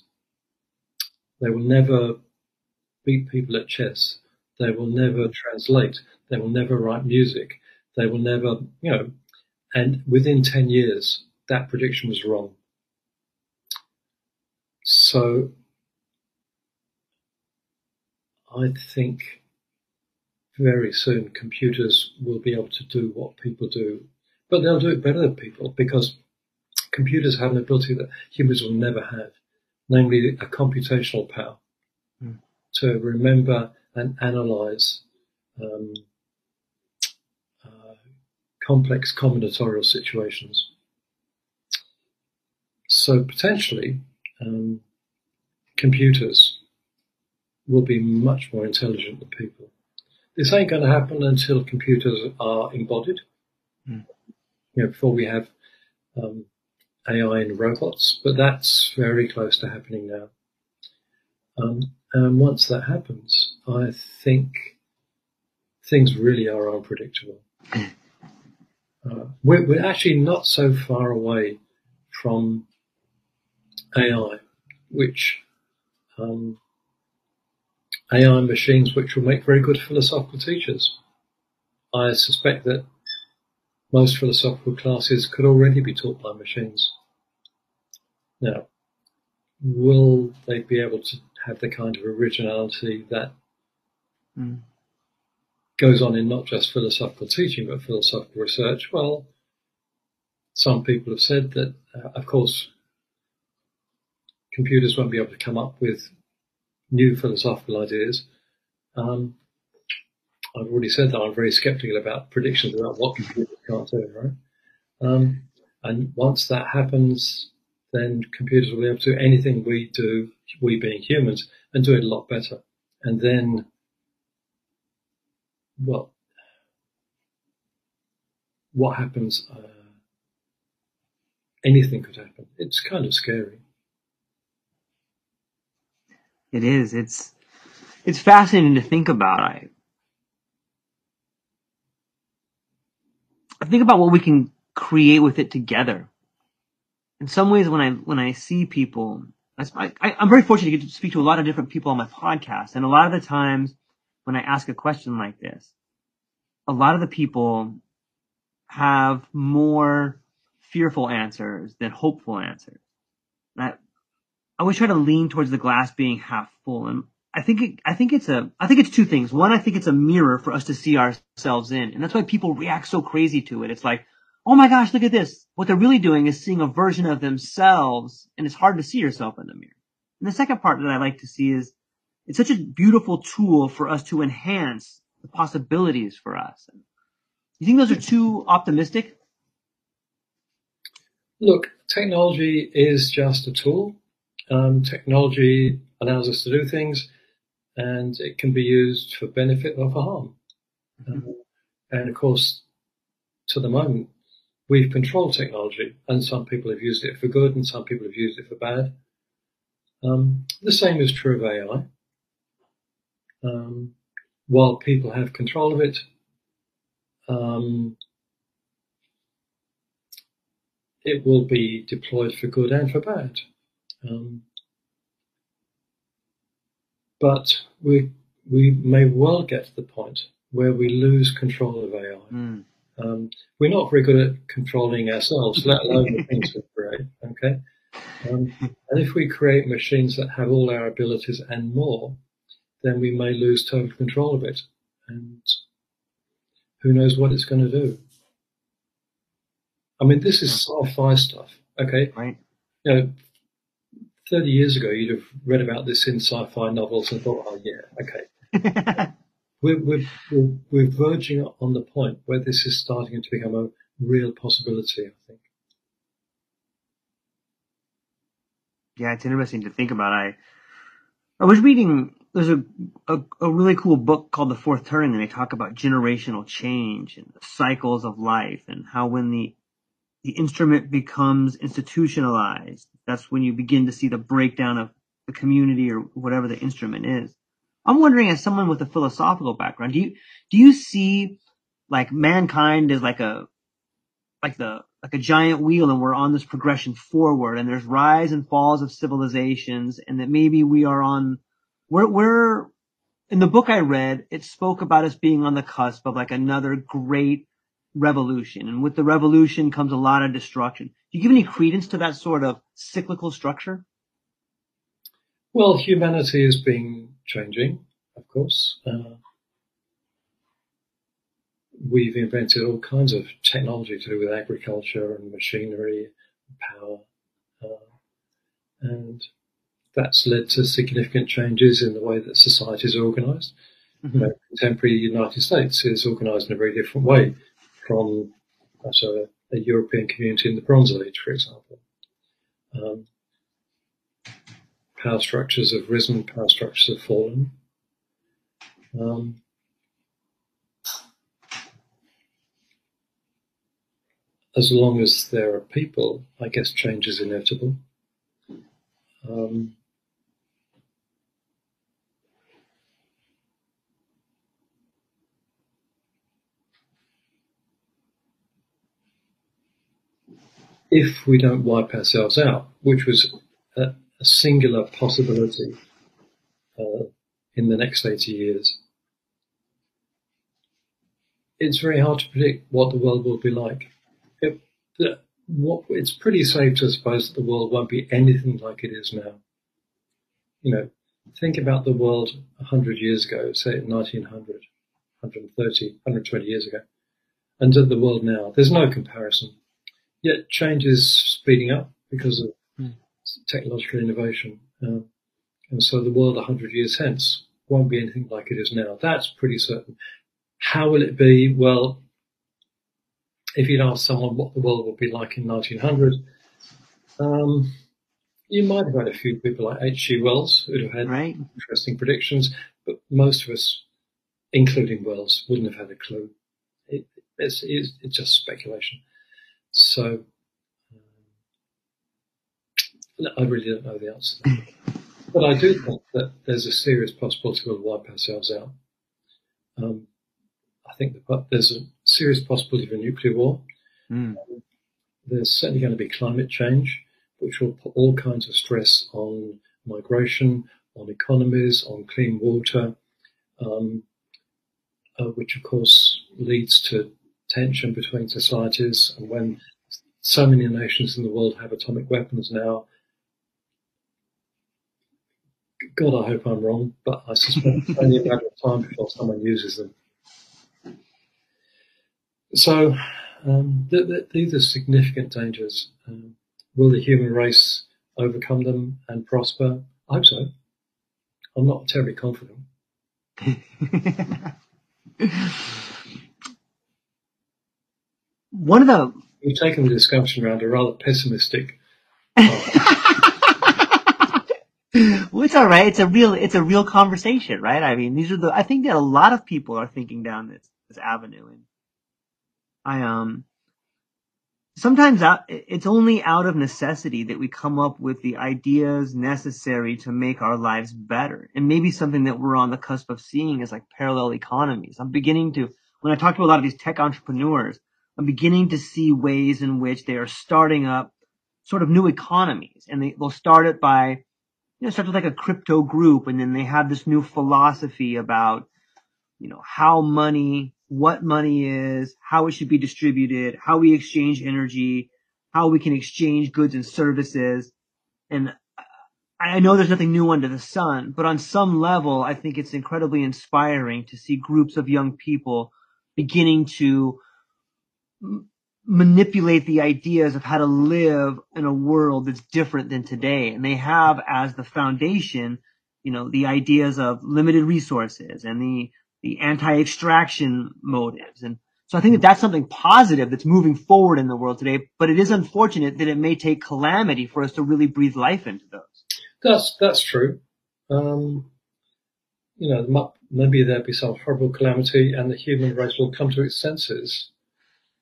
They will never beat people at chess. They will never translate. They will never write music. They will never, you know, and within 10 years, that prediction was wrong. So I think very soon computers will be able to do what people do, but they'll do it better than people because computers have an ability that humans will never have, namely a computational power mm. to remember and analyze um, uh, complex combinatorial situations. So potentially, um, computers will be much more intelligent than people. This ain't going to happen until computers are embodied. Mm. You know, before we have um, AI and robots, but that's very close to happening now. Um, and once that happens, I think things really are unpredictable. Uh, we're, we're, actually not so far away from AI, which um, AI machines which will make very good philosophical teachers. I suspect that most philosophical classes could already be taught by machines. Now, will they be able to have the kind of originality that mm. goes on in not just philosophical teaching but philosophical research. Well, some people have said that, uh, of course, computers won't be able to come up with new philosophical ideas. Um, I've already said that I'm very skeptical about predictions about what computers can't do, right? Um, and once that happens, then computers will be able to do anything we do, we being humans, and do it a lot better. And then well, what happens? Uh, anything could happen. It's kind of scary. It is. It's it's fascinating to think about. I I think about what we can create with it together. in some ways, when I when I see people, I, I, I'm very fortunate to get to speak to a lot of different people on my podcast, and a lot of the times when I ask a question like this, a lot of the people have more fearful answers than hopeful answers. And I, always try to lean towards the glass being half full, and I think it, I think it's a I think it's two things. One, I think it's a mirror for us to see ourselves in, and that's why people react so crazy to it. It's like, oh my gosh, look at this. What they're really doing is seeing a version of themselves, and it's hard to see yourself in the mirror. And the second part that I like to see is it's such a beautiful tool for us to enhance the possibilities for us. You think those are too optimistic? Look, technology is just a tool. Um, technology allows us to do things, and it can be used for benefit or for harm. Mm-hmm. Um, and of course, to the moment, we've controlled technology, and some people have used it for good, and some people have used it for bad. Um, the same is true of AI. Um, while people have control of it, um, it will be deployed for good and for bad. Um, but we we may well get to the point where we lose control of AI. Mm. Um, we're not very good at controlling ourselves, let alone the things we create. Okay, um, and if we create machines that have all our abilities and more, then we may lose total control of it, and who knows what it's going to do. I mean, this is sci-fi stuff. Okay, right? You know, 30 years ago, you'd have read about this in sci-fi novels and thought, oh yeah, okay. we're, we're, we're, we're verging on the point where this is starting to become a real possibility, I think. Yeah, it's interesting to think about. I I was reading there's a, a, a really cool book called The Fourth Turning, and they talk about generational change and the cycles of life and how when the the instrument becomes institutionalized, that's when you begin to see the breakdown of the community or whatever the instrument is. I'm wondering, as someone with a philosophical background, do you do you see like mankind as like a like the like a giant wheel, and we're on this progression forward, and there's rise and falls of civilizations, and that maybe we are on we're we're in the book I read, it spoke about us being on the cusp of like another great revolution. And with the revolution comes a lot of destruction. Do you give any credence to that sort of cyclical structure? Well, humanity has been changing, of course. Uh, we've invented all kinds of technology to do with agriculture and machinery, and power, uh, and that's led to significant changes in the way that society is organised. Mm-hmm. You know, contemporary United States is organised in a very different way from a, a, European community in the Bronze Age, for example. Um, power structures have risen, power structures have fallen. Um, as long as there are people, I guess change is inevitable. Um, if we don't wipe ourselves out, which was a, a singular possibility uh, in the next 80 years. It's very hard to predict what the world will be like. It, the, what, it's pretty safe to suppose that the world won't be anything like it is now. You know, think about the world 100 years ago, say 1900, 130, 120 years ago, and the world now. There's no comparison. Yet change is speeding up because of mm. technological innovation. Um, and so the world 100 years hence won't be anything like it is now. That's pretty certain. How will it be? Well, if you'd ask someone what the world will be like in 1900, um, you might have had a few people like H.G. Wells who'd have had right. interesting predictions, but most of us, including Wells, wouldn't have had a clue. It, it's, it's, it's just speculation. So um, I really don't know the answer. but I do think that there's a serious possibility we'll wipe ourselves out. Um, I think there's a serious possibility of a nuclear war. Mm. Um, there's certainly going to be climate change. which will put all kinds of stress on migration, on economies, on clean water, um, uh, which of course leads to tension between societies. And when so many nations in the world have atomic weapons now, God, I hope I'm wrong, but I suspect it's only a matter of time before someone uses them. So um, th- th- these are significant dangers. Um, will the human race overcome them and prosper? I hope so. I'm not terribly confident. One of the We've taken the discussion around a rather pessimistic. well, it's all right. It's a real, it's a real conversation, right? I mean, these are the. I think that a lot of people are thinking down this this avenue, and I um. Sometimes out, it's only out of necessity that we come up with the ideas necessary to make our lives better. And maybe something that we're on the cusp of seeing is like parallel economies. I'm beginning to, when I talk to a lot of these tech entrepreneurs, I'm beginning to see ways in which they are starting up sort of new economies and they, they'll start it by, you know, start with like a crypto group and then they have this new philosophy about, you know, how money, what money is, how it should be distributed, how we exchange energy, how we can exchange goods and services. And I know there's nothing new under the sun, but on some level, I think it's incredibly inspiring to see groups of young people beginning to manipulate the ideas of how to live in a world that's different than today. And they have as the foundation, you know, the ideas of limited resources and the, the anti-extraction motives. And so I think that that's something positive that's moving forward in the world today, but it is unfortunate that it may take calamity for us to really breathe life into those. That's that's true. Um, you know, maybe there'll be some horrible calamity, and the human race will come to its senses.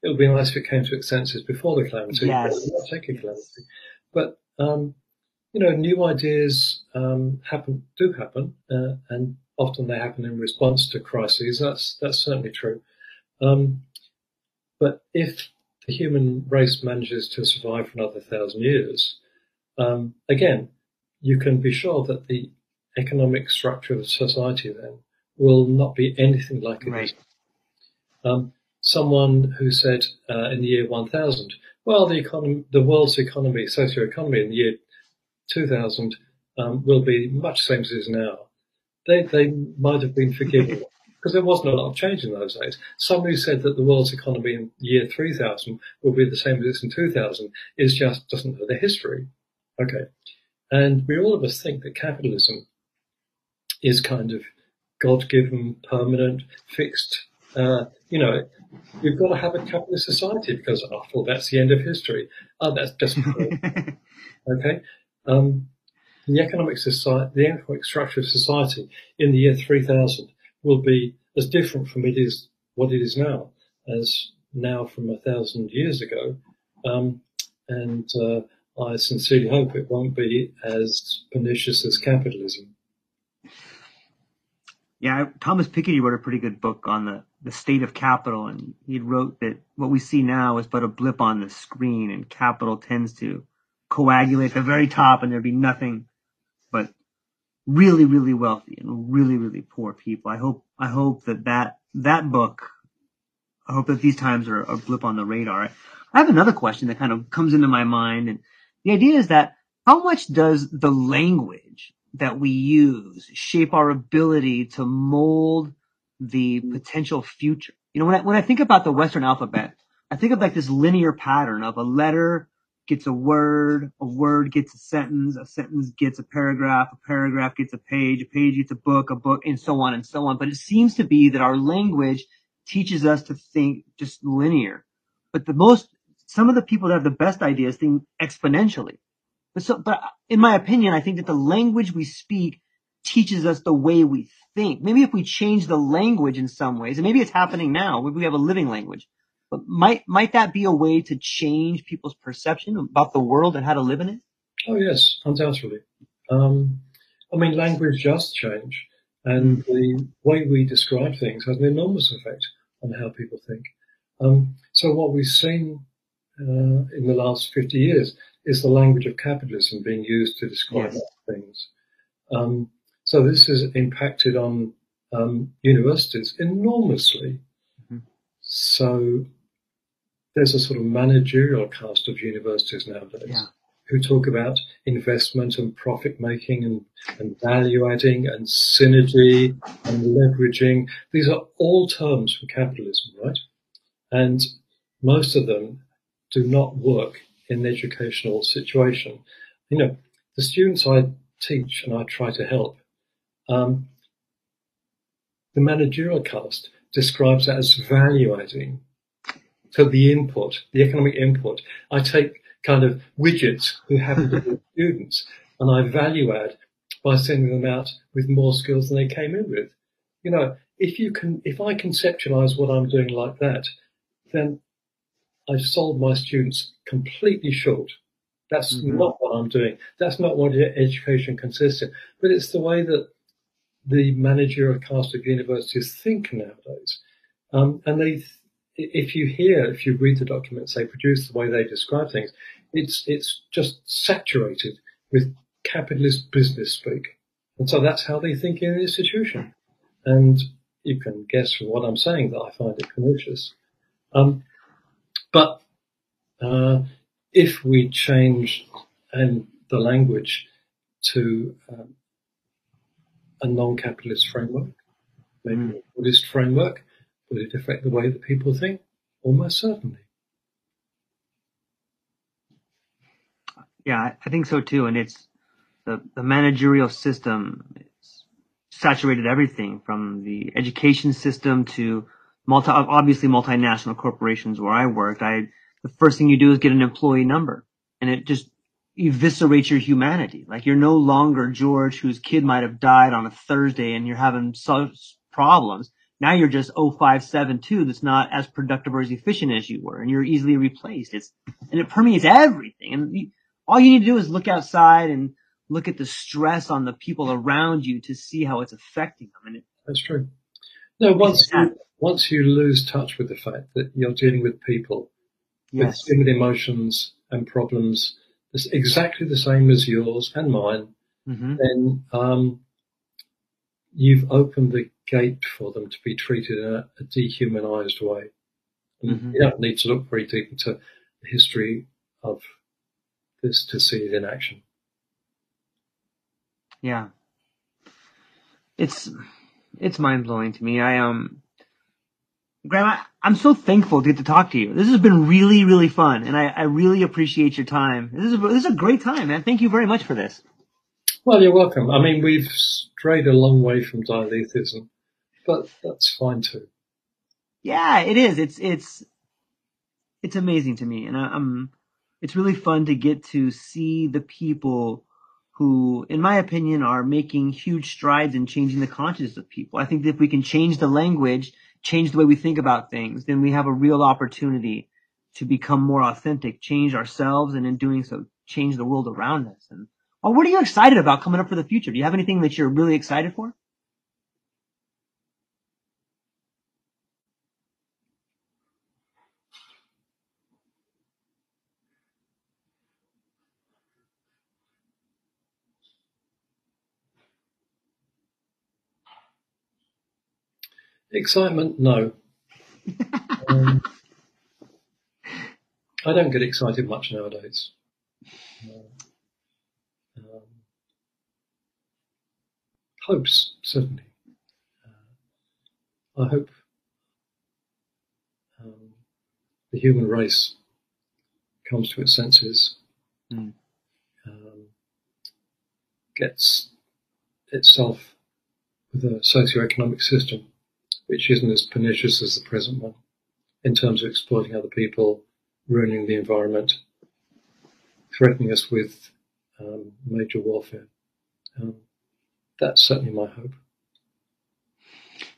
It would be nice if it came to its senses before the calamity, yes. but not taking calamity. But um, you know, new ideas um, happen, do happen, uh, and often they happen in response to crises. That's that's certainly true. Um, but if the human race manages to survive for another thousand years, um, again, you can be sure that the economic structure of society then will not be anything like it right. is. Um, someone who said uh, in the year 1000, well, the economy, the world's economy, socio-economy in the year 2000 um, will be much the same as it is now. They, they might have been forgiven because there wasn't a lot of change in those days. Somebody said that the world's economy in year 3000 will be the same as it is in 2000 is just doesn't know the history. Okay. And we all of us think that capitalism is kind of God-given, permanent, fixed. Uh, you know, you've got to have a capitalist society because after all, that's the end of history. Oh, that's just okay. Um, the economic society, the economic structure of society in the year 3000 will be as different from it is what it is now as now from a thousand years ago. Um, and uh, I sincerely hope it won't be as pernicious as capitalism. Yeah, Thomas Piketty wrote a pretty good book on the, the state of capital, and he wrote that what we see now is but a blip on the screen, and capital tends to coagulate at the very top, and there'd be nothing but really, really wealthy and really, really poor people. I hope, I hope that that, that book, I hope that these times are a blip on the radar. I have another question that kind of comes into my mind, and the idea is that how much does the language that we use shape our ability to mold the potential future? You know, when I, when I think about the Western alphabet, I think of like this linear pattern of a letter gets a word, a word gets a sentence, a sentence gets a paragraph, a paragraph gets a page, a page gets a book, a book, and so on and so on. But it seems to be that our language teaches us to think just linear. But the most, some of the people that have the best ideas think exponentially. But so, but in my opinion, I think that the language we speak teaches us the way we think. Maybe if we change the language in some ways, and maybe it's happening now, maybe we have a living language. But might might that be a way to change people's perception about the world and how to live in it? Oh yes, undoubtedly. Um, I mean, language does change, and the way we describe things has an enormous effect on how people think. Um, so what we've seen uh, in the last 50 years is the language of capitalism being used to describe Yes. things. Um, so this has impacted on um, universities enormously. Mhm. So there's a sort of managerial cast of universities nowadays Yeah. who talk about investment and profit making and, and value adding and synergy and leveraging. These are all terms from capitalism, right? And most of them do not work in the educational situation. You know, the students I teach and I try to help, um, the managerial cast describes that as value adding. So the input, the economic input, I take kind of widgets who happen to be students and I value add by sending them out with more skills than they came in with. You know, if you can, if I conceptualize what I'm doing like that, then I've sold my students completely short. That's Mhm. not what I'm doing. That's not what education consists in. But it's the way that the managerial cast of universities think nowadays. Um, and they, if you hear, if you read the documents they produce, the way they describe things, it's it's just saturated with capitalist business speak. And so that's how they think in the institution. And you can guess from what I'm saying that I find it pernicious. Um, but uh, if we change and the language to um, a non-capitalist framework, maybe Mm. a Buddhist framework, would it affect the way that people think? Almost certainly. Yeah, I- think so too. And it's the, the managerial system it's saturated everything from the education system to multi, obviously multinational corporations where I worked. I, the first thing you do is get an employee number and it just eviscerates your humanity. Like you're no longer George whose kid might have died on a Thursday and you're having such problems. Now you're just 0572 that's not as productive or as efficient as you were and you're easily replaced. It's, and it permeates everything. And you, all you need to do is look outside and look at the stress on the people around you to see how it's affecting them. And it, That's true. No, once you, once you lose touch with the fact that you're dealing with people yes, with, with emotions and problems that's exactly the same as yours and mine, hmm then um, you've opened the gate for them to be treated in a, a dehumanized way. Mhm. You don't need to look very deep into the history of this to see it in action. yeah, it's it's mind blowing to me. I um, Graham, I, I'm so thankful to get to talk to you. This has been really really fun, and I, I really appreciate your time. This is this is a great time, man. Thank you very much for this. Well, you're welcome. I mean, we've strayed a long way from dialetheism, but that's fine too. Yeah, it is. It's it's it's amazing to me, and I, I'm. It's really fun to get to see the people who, in my opinion, are making huge strides in changing the consciousness of people. I think that if we can change the language, change the way we think about things, then we have a real opportunity to become more authentic, change ourselves, and in doing so, change the world around us. And well, what are you excited about coming up for the future? Do you have anything that you're really excited for? Excitement? No. um, I don't get excited much nowadays. Uh, um, hopes, certainly. Uh, I hope um, the human race comes to its senses, Mm. um, gets itself with a socio-economic system which isn't as pernicious as the present one in terms of exploiting other people, ruining the environment, threatening us with um, major warfare. Um, that's certainly my hope.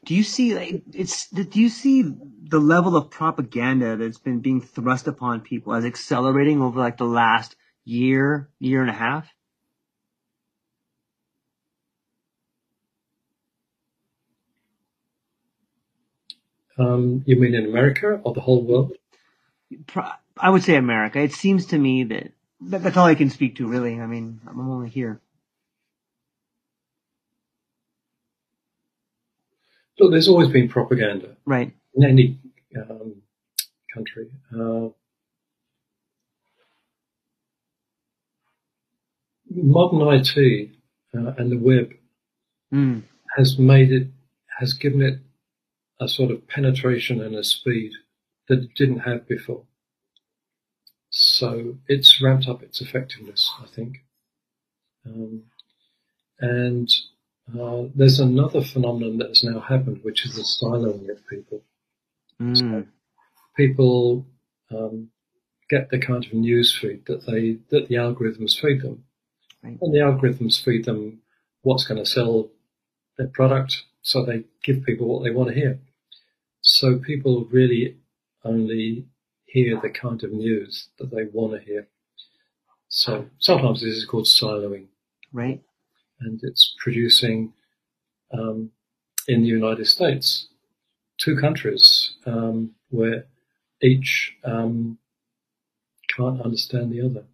Do you see like it's do you see the level of propaganda that's been being thrust upon people as accelerating over like the last year, year and a half? Um, you mean in America or the whole world? I would say America. It seems to me that that, that's all I can speak to, really. I mean, I'm only here. Look, there's always been propaganda Right. in any um, country. Uh, modern IT uh, and the web Mm. has made it, has given it a sort of penetration and a speed that it didn't have before. So it's ramped up its effectiveness, I think. Um, and uh, there's another phenomenon that has now happened, which is the siloing of people. Mm. People um, get the kind of news feed that they that the algorithms feed them, Right. and the algorithms feed them what's going to sell their product, so they give people what they want to hear. So people really only hear the kind of news that they want to hear. So sometimes this is called siloing, Right. and it's producing um, in the United States two countries um, where each um, can't understand the other.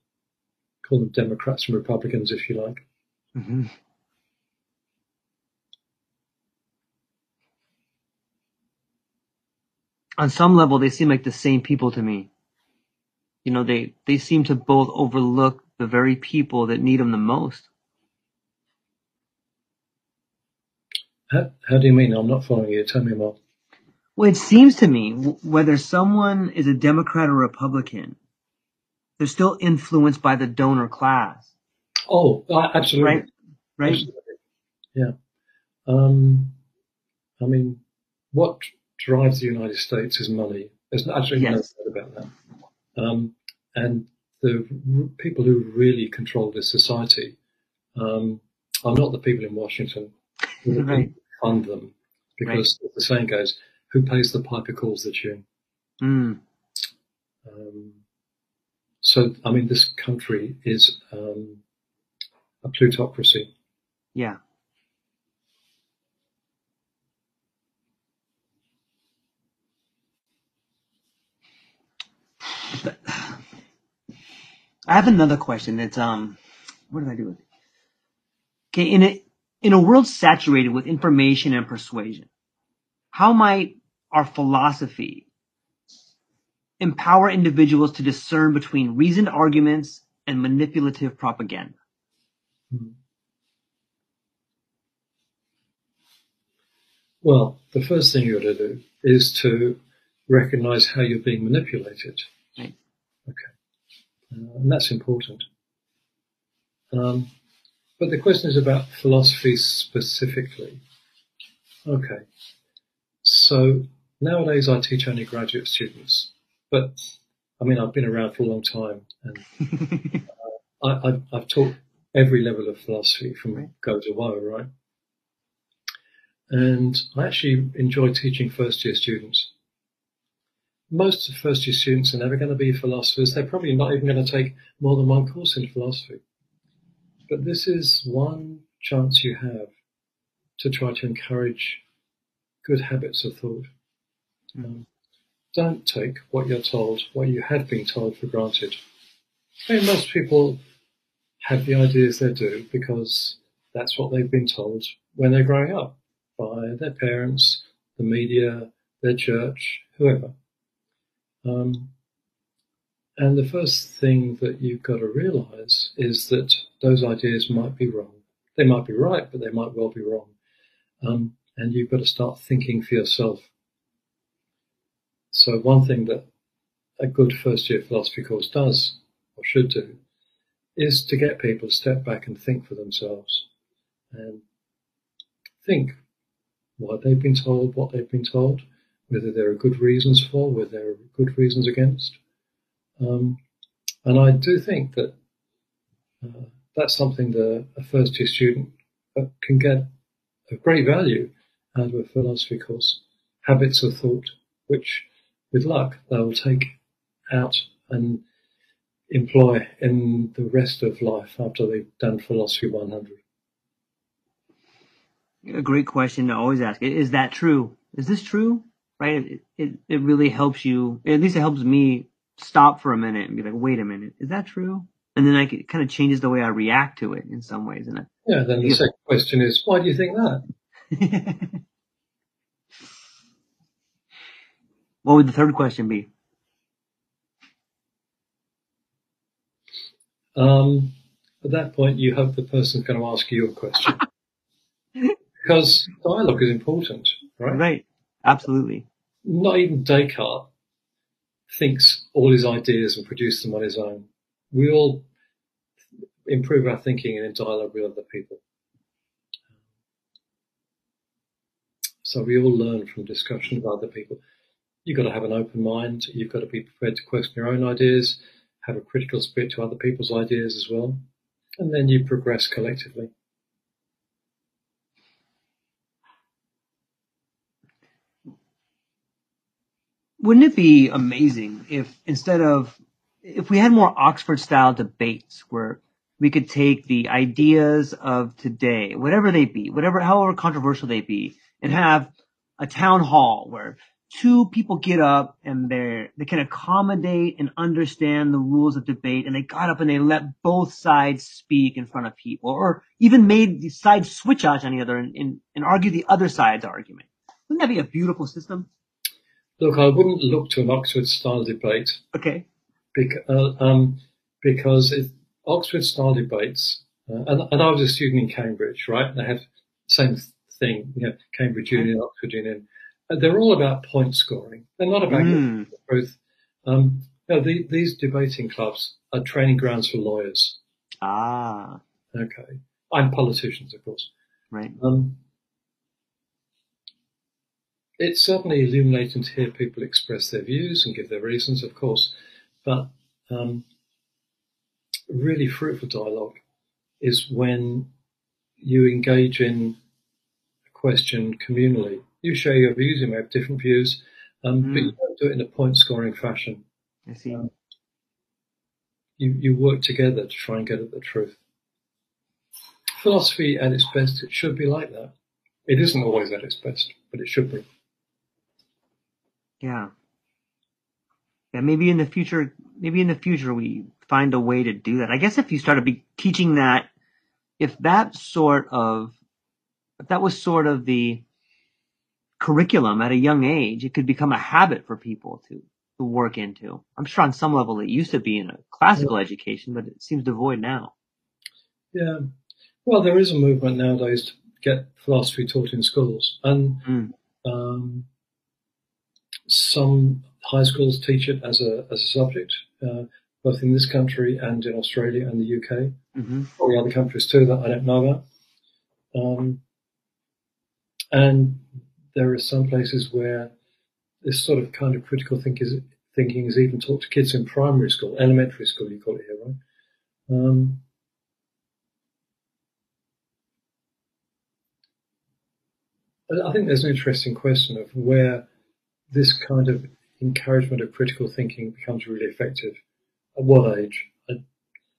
Call them Democrats and Republicans, if you like. hmm On some level, they seem like the same people to me. You know, they, they seem to both overlook the very people that need them the most. How, how do you mean? I'm not following you. Tell me more. Well, it seems to me, w- whether someone is a Democrat or Republican, they're still influenced by the donor class, Oh, absolutely. right? Right? Absolutely. Yeah. Um, I mean, what drives the United States is money. There's absolutely Yes. no doubt about that. Um, and the r- people who really control this society um, are not the people in Washington who Right. fund them, because as the saying goes, "Who pays the piper calls the tune." Mm, Um, so, I mean, this country is um, a plutocracy. yeah. But- I have another question that's um what did I do with it? Okay, in a in a world saturated with information and persuasion, how might our philosophy empower individuals to discern between reasoned arguments and manipulative propaganda? Well, the first thing you got to do is to recognize how you're being manipulated. Uh, and that's important. Um, but the question is about philosophy specifically. Okay. So nowadays I teach only graduate students, but I mean, I've been around for a long time and I, I've, I've taught every level of philosophy from Right. go to whoa, right? And I actually enjoy teaching first year students. Most of first year students are never going to be philosophers. They're probably not even going to take more than one course in philosophy. But this is one chance you have to try to encourage good habits of thought. Um, don't take what you're told, what you have been told for granted. I mean, most people have the ideas they do because that's what they've been told when they're growing up by their parents, the media, their church, whoever. Um, and the first thing that you've got to realize is that those ideas might be wrong. They might be right, but they might well be wrong. Um, and you've got to start thinking for yourself. So one thing that a good first year philosophy course does, or should do, is to get people to step back and think for themselves and think what they've been told, what they've been told, whether there are good reasons for, whether there are good reasons against. Um, and I do think that uh, that's something that a first year student uh, can get of great value out of a philosophy course. Habits of thought, which with luck they will take out and employ in the rest of life after they've done philosophy 100. A great question to always ask. Is that true? Is this true? Right? It, it, it really helps you, at least it helps me stop for a minute and be like, wait a minute, is that true? and then like it kind of changes the way I react to it in some ways. And I, Yeah, then the Yeah. second question is, why do you think that? what would the third question be? Um, at that point, you hope the person's going to ask you a question. because dialogue is important, right? Right. Absolutely. Not even Descartes thinks all his ideas and produces them on his own. We all improve our thinking in dialogue with other people. So we all learn from discussion with other people. You've got to have an open mind. You've got to be prepared to question your own ideas, have a critical spirit to other people's ideas as well. And then you progress collectively. Wouldn't it be amazing if instead of if we had more Oxford style debates where we could take the ideas of today, whatever they be, whatever however controversial they be, and have a town hall where two people get up and they they can accommodate and understand the rules of debate and they got up and they let both sides speak in front of people or even made the sides switch out on each other and, and, and argue the other side's argument. Wouldn't that be a beautiful system? Look, I wouldn't look to an Oxford style debate Okay. bec- uh, um, because it, Oxford style debates, uh, and, and I was a student in Cambridge, right? They have the same thing, you know, Cambridge Union, Oxford Union. And they're all about point scoring. They're not about Mm. the truth. Um, you know, the, these debating clubs are training grounds for lawyers. Ah, Okay. And politicians, of course. right. Um, it's certainly illuminating to hear people express their views and give their reasons, of course, but um, really fruitful dialogue is when you engage in a question communally. You share your views, you may have different views, um, but Mm. you don't do it in a point scoring fashion. I see. Um, You, you work together to try and get at the truth. Philosophy at its best, it should be like that. It isn't always at its best, but it should be. Yeah. Yeah, maybe in the future, maybe in the future we find a way to do that. I guess if you started be teaching that, if that sort of, if that was sort of the curriculum at a young age, it could become a habit for people to, to work into. I'm sure on some level it used to be in a classical education, but it seems devoid now. Yeah. Well, there is a movement nowadays to get philosophy taught in schools, and Mm. um, some high schools teach it as a as a subject, uh, both in this country and in Australia and the UK. hmm Probably other countries too that I don't know about. Um, and there are some places where this sort of kind of critical think is, thinking is even taught to kids in primary school, elementary school, you call it here, right? Um, I think there's an interesting question of where this kind of encouragement of critical thinking becomes really effective. At what age? I,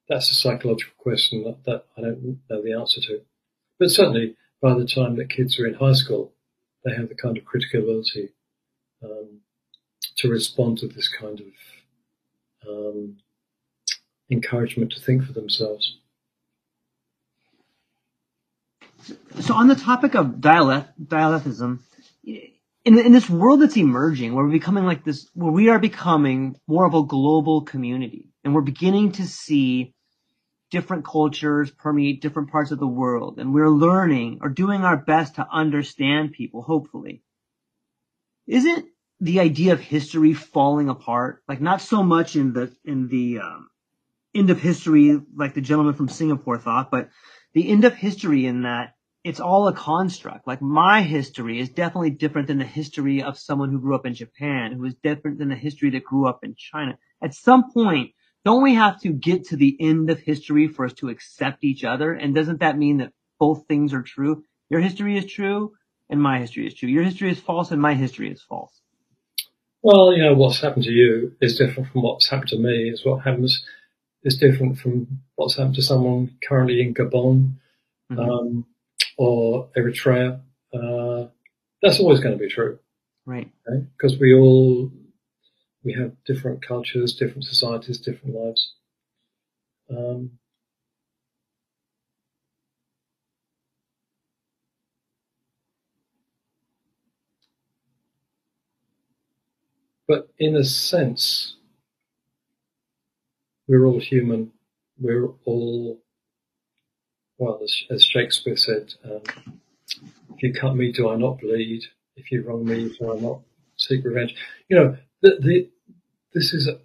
that's a psychological question that, that I don't know the answer to. But certainly, by the time that kids are in high school, they have the kind of critical ability um, to respond to this kind of um, encouragement to think for themselves. So on the topic of dialect, dialectism, in, in this world that's emerging, where we're becoming like this, where we are becoming more of a global community, and we're beginning to see different cultures permeate different parts of the world, and we're learning or doing our best to understand people, hopefully. Isn't the idea of history falling apart? Like not so much in the, in the, um, end of history, like the gentleman from Singapore thought, but the end of history in that it's all a construct. Like my history is definitely different than the history of someone who grew up in Japan, who is different than the history that grew up in China. At some point, don't we have to get to the end of history for us to accept each other? And doesn't that mean that both things are true? Your history is true and my history is true. Your history is false and my history is false. Well, you know, what's happened to you is different from what's happened to me. Is what happens is different from what's happened to someone currently in Gabon Mhm. um, or Eritrea. Uh, that's always going to be true right. because we all we have different cultures, different societies, different lives. Um, but in a sense, we're all human. We're all, well, as, as Shakespeare said, um, if you cut me, do I not bleed? If you wrong me, do I not seek revenge? You know, the, the, this is, a,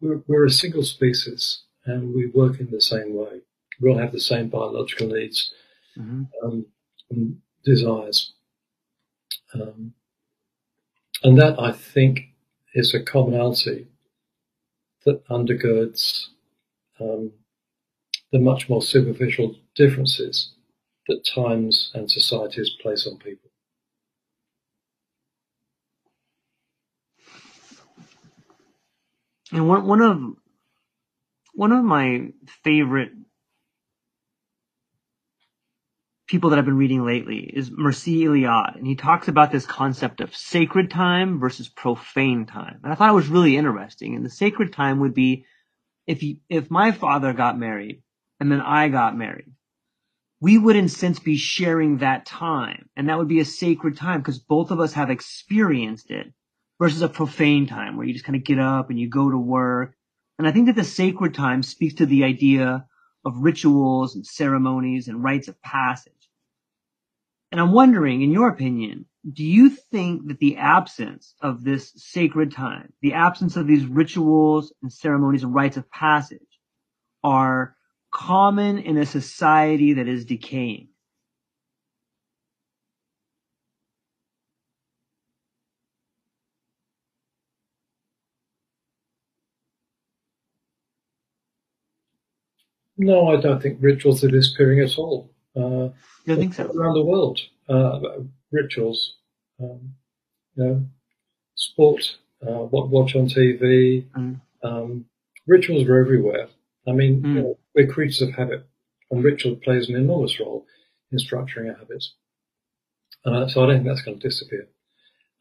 we're, we're a single species and we work in the same way. We all have the same biological needs mm-hmm. um, and desires. Um, and that, I think, is a commonality that undergirds um, the much more superficial differences that times and societies place on people. And one one of one of my favorite people that I've been reading lately is Mircea Eliade, and he talks about this concept of sacred time versus profane time. And I thought it was really interesting. And the sacred time would be if if my father got married and then I got married, we would in sense be sharing that time, and that would be a sacred time because both of us have experienced it versus a profane time where you just kind of get up and you go to work. And I think that the sacred time speaks to the idea of rituals and ceremonies and rites of passage. And I'm wondering, in your opinion, do you think that the absence of this sacred time, the absence of these rituals and ceremonies and rites of passage are common in a society that is decaying? No, I don't think rituals are disappearing at all. Uh, you think so? Around the world, uh, rituals, um, you know, sport, uh, what watch on TV, mm. um, rituals are everywhere. I mean, mm. you know, we're creatures of habit, and ritual plays an enormous role in structuring our habits. Uh, so I don't think that's going to disappear.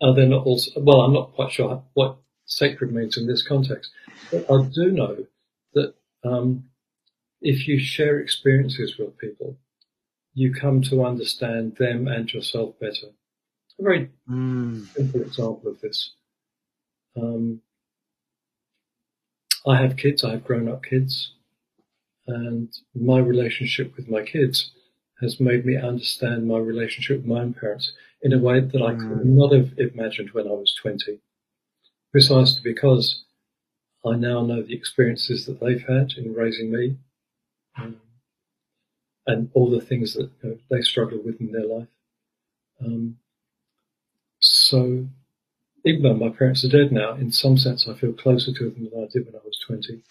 Uh, then also, well, I'm not quite sure what sacred means in this context, but I do know that um, if you share experiences with people, you come to understand them and yourself better. A very mm. simple example of this. Um, I have kids, I have grown up kids, and my relationship with my kids has made me understand my relationship with my own parents in a way that I could hmm. not have imagined when I was 20. Precisely because I now know the experiences that they've had in raising me. Um, and all the things that you know, they struggle with in their life. Um, so, even though my parents are dead now, in some sense, I feel closer to them than I did when I was 20.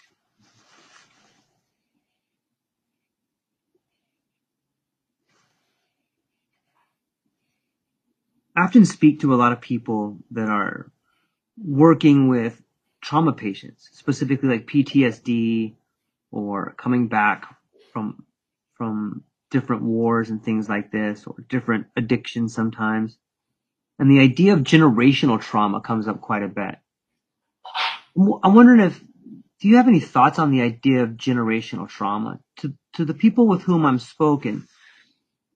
I often speak to a lot of people that are working with trauma patients, specifically like PTSD or coming back from from different wars and things like this, or different addictions sometimes. And the idea of generational trauma comes up quite a bit. I'm wondering if, do you have any thoughts on the idea of generational trauma? To, to the people with whom I'm spoken,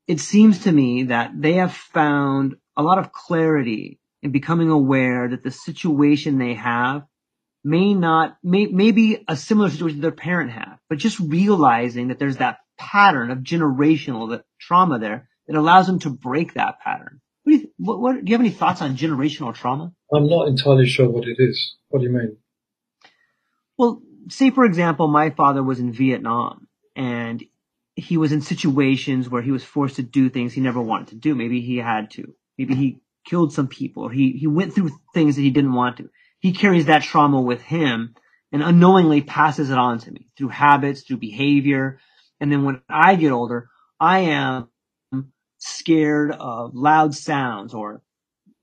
it seems to me that they have found a lot of clarity in becoming aware that the situation they have may not, may, may be a similar situation their parent had, but just realizing that there's that pattern of generational that trauma there that allows them to break that pattern. What do, you, what, what, do you have any thoughts on generational trauma? I'm not entirely sure what it is. What do you mean? Well, say for example, my father was in Vietnam and he was in situations where he was forced to do things he never wanted to do. Maybe he had to. Maybe he killed some people or he, he went through things that he didn't want to. He carries that trauma with him and unknowingly passes it on to me through habits, through behavior, and then when I get older, I am scared of loud sounds or,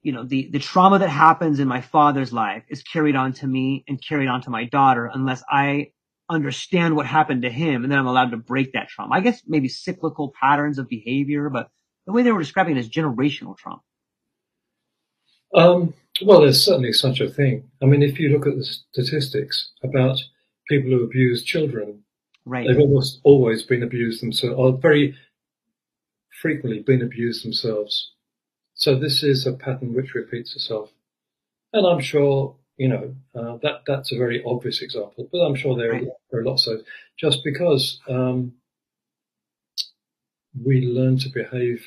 you know, the, the trauma that happens in my father's life is carried on to me and carried on to my daughter unless I understand what happened to him and then I'm allowed to break that trauma. I guess maybe cyclical patterns of behavior, but the way they were describing it is generational trauma. Um, well, there's certainly such a thing. I mean, if you look at the statistics about people who abuse children Right. They've almost always been abused themselves, or very frequently been abused themselves. So this is a pattern which repeats itself. And I'm sure, you know, uh, that that's a very obvious example, but I'm sure there, Right. are, there are lots of just because um, we learn to behave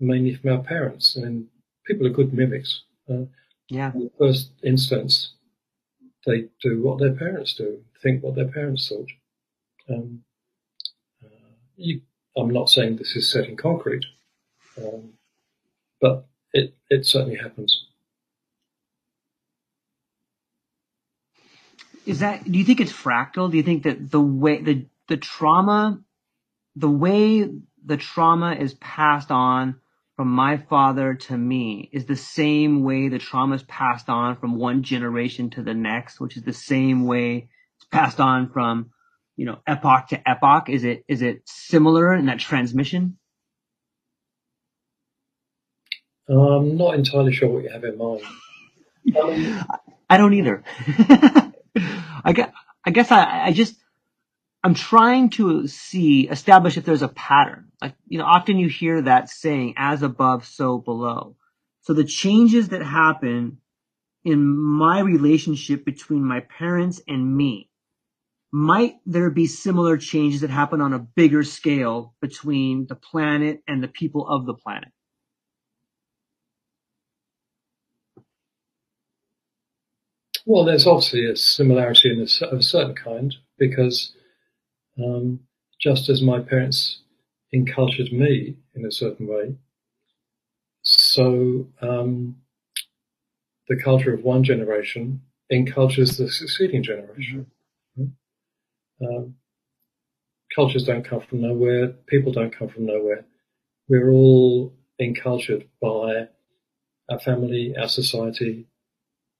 mainly from our parents. I mean, people are good mimics. Uh, Yeah. in the first instance, they do what their parents do, think what their parents thought. Um, uh, you, I'm not saying this is set in concrete, um, but it, it certainly happens. Is that, do you think it's fractal? Do you think that the way, the, the trauma, the way the trauma is passed on from my father to me is the same way the trauma is passed on from one generation to the next, which is the same way it's passed on from, you know, epoch to epoch? Is it, is it similar in that transmission? I'm not entirely sure what you have in mind. Um, I don't either. I guess, I guess I, I just, I'm trying to see, establish if there's a pattern. Like, you know, often you hear that saying, as above, so below. So the changes that happen in my relationship between my parents and me, might there be similar changes that happen on a bigger scale between the planet and the people of the planet? well, there's obviously a similarity in a, of a certain kind because um, just as my parents incultured me in a certain way, so um, the culture of one generation incultures the succeeding generation. Um, cultures don't come from nowhere. People don't come from nowhere. We're all encultured by our family, our society,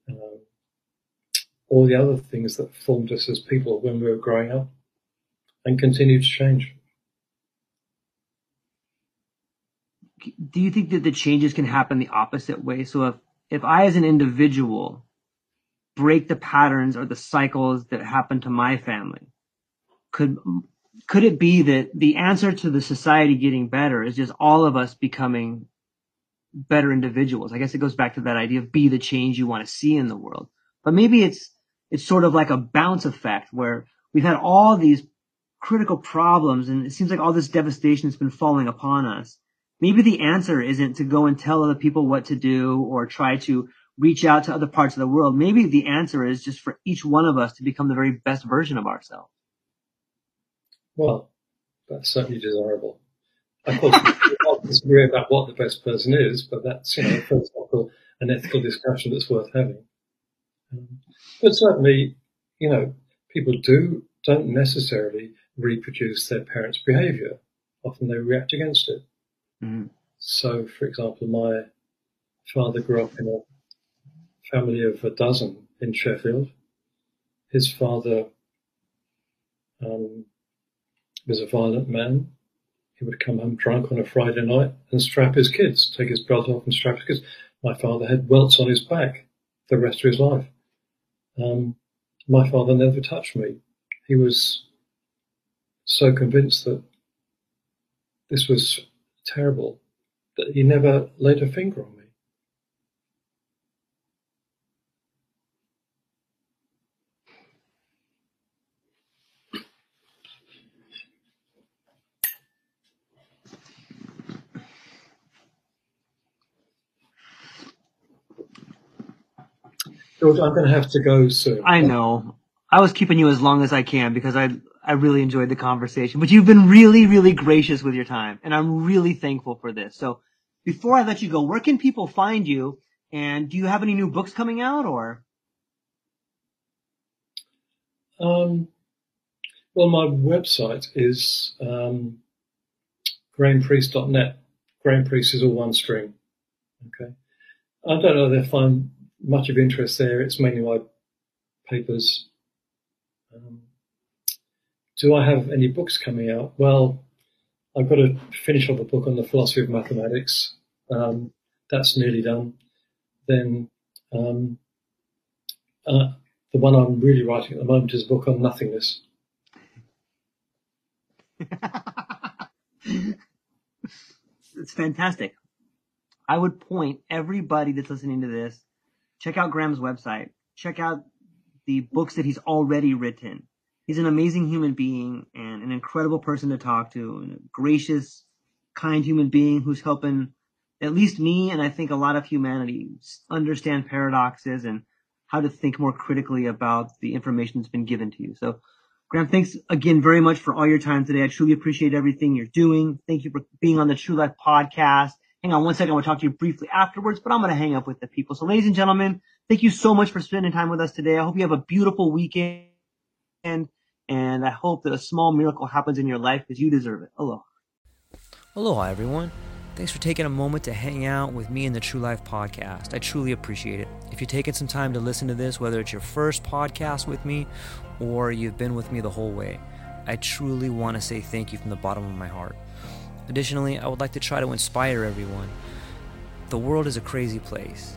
um, all the other things that formed us as people when we were growing up and continue to change. do you think that the changes can happen the opposite way? So if, if I as an individual break the patterns or the cycles that happen to my family, could, could it be that the answer to the society getting better is just all of us becoming better individuals? I guess it goes back to that idea of be the change you want to see in the world. But maybe it's, it's sort of like a bounce effect where we've had all these critical problems and it seems like all this devastation has been falling upon us maybe the answer isn't to go and tell other people what to do or try to reach out to other parts of the world. Maybe the answer is just for each one of us to become the very best version of ourselves. Well, that's certainly desirable. Of course, we can't disagree about what the best person is, but that's you know philosophical and ethical discussion that's worth having. Um, but certainly, you know, people do don't necessarily reproduce their parents' behaviour. Often they react against it. Mhm. So, for example, my father grew up in a family of a dozen in Sheffield. His father um, was a violent man. He would come home drunk on a Friday night and strap his kids, take his belt off and strap his kids. My father had welts on his back the rest of his life. Um, my father never touched me. He was so convinced that this was terrible that he never laid a finger on me. George, I'm going to have to go soon. I know. I was keeping you as long as I can because I I really enjoyed the conversation. But you've been really, really gracious with your time, and I'm really thankful for this. So before I let you go, where can people find you? And do you have any new books coming out or? Um, well, my website is um, grahampriest.net. Graham Priest is all one string. Okay. I don't know if I find much of interest there. It's mainly my papers. Um, do I have any books coming out? Well, I've got to finish off a book on the philosophy of mathematics. Um, that's nearly done. Then um, uh, the one I'm really writing at the moment is a book on nothingness. it's fantastic. I would point everybody that's listening to this, check out Graham's website, check out the books that he's already written. He's an amazing human being and an incredible person to talk to, and a gracious, kind human being who's helping at least me and I think a lot of humanity understand paradoxes and how to think more critically about the information that's been given to you. So, Graham, thanks again very much for all your time today. I truly appreciate everything you're doing. Thank you for being on the True Life podcast. Hang on one second. I want to talk to you briefly afterwards, but I'm going to hang up with the people. So, ladies and gentlemen, thank you so much for spending time with us today. I hope you have a beautiful weekend, and I hope that a small miracle happens in your life because you deserve it. Aloha. Aloha, everyone. Thanks for taking a moment to hang out with me in the True Life podcast. I truly appreciate it. If you're taking some time to listen to this, whether it's your first podcast with me or you've been with me the whole way, I truly want to say thank you from the bottom of my heart. Additionally, I would like to try to inspire everyone. The world is a crazy place,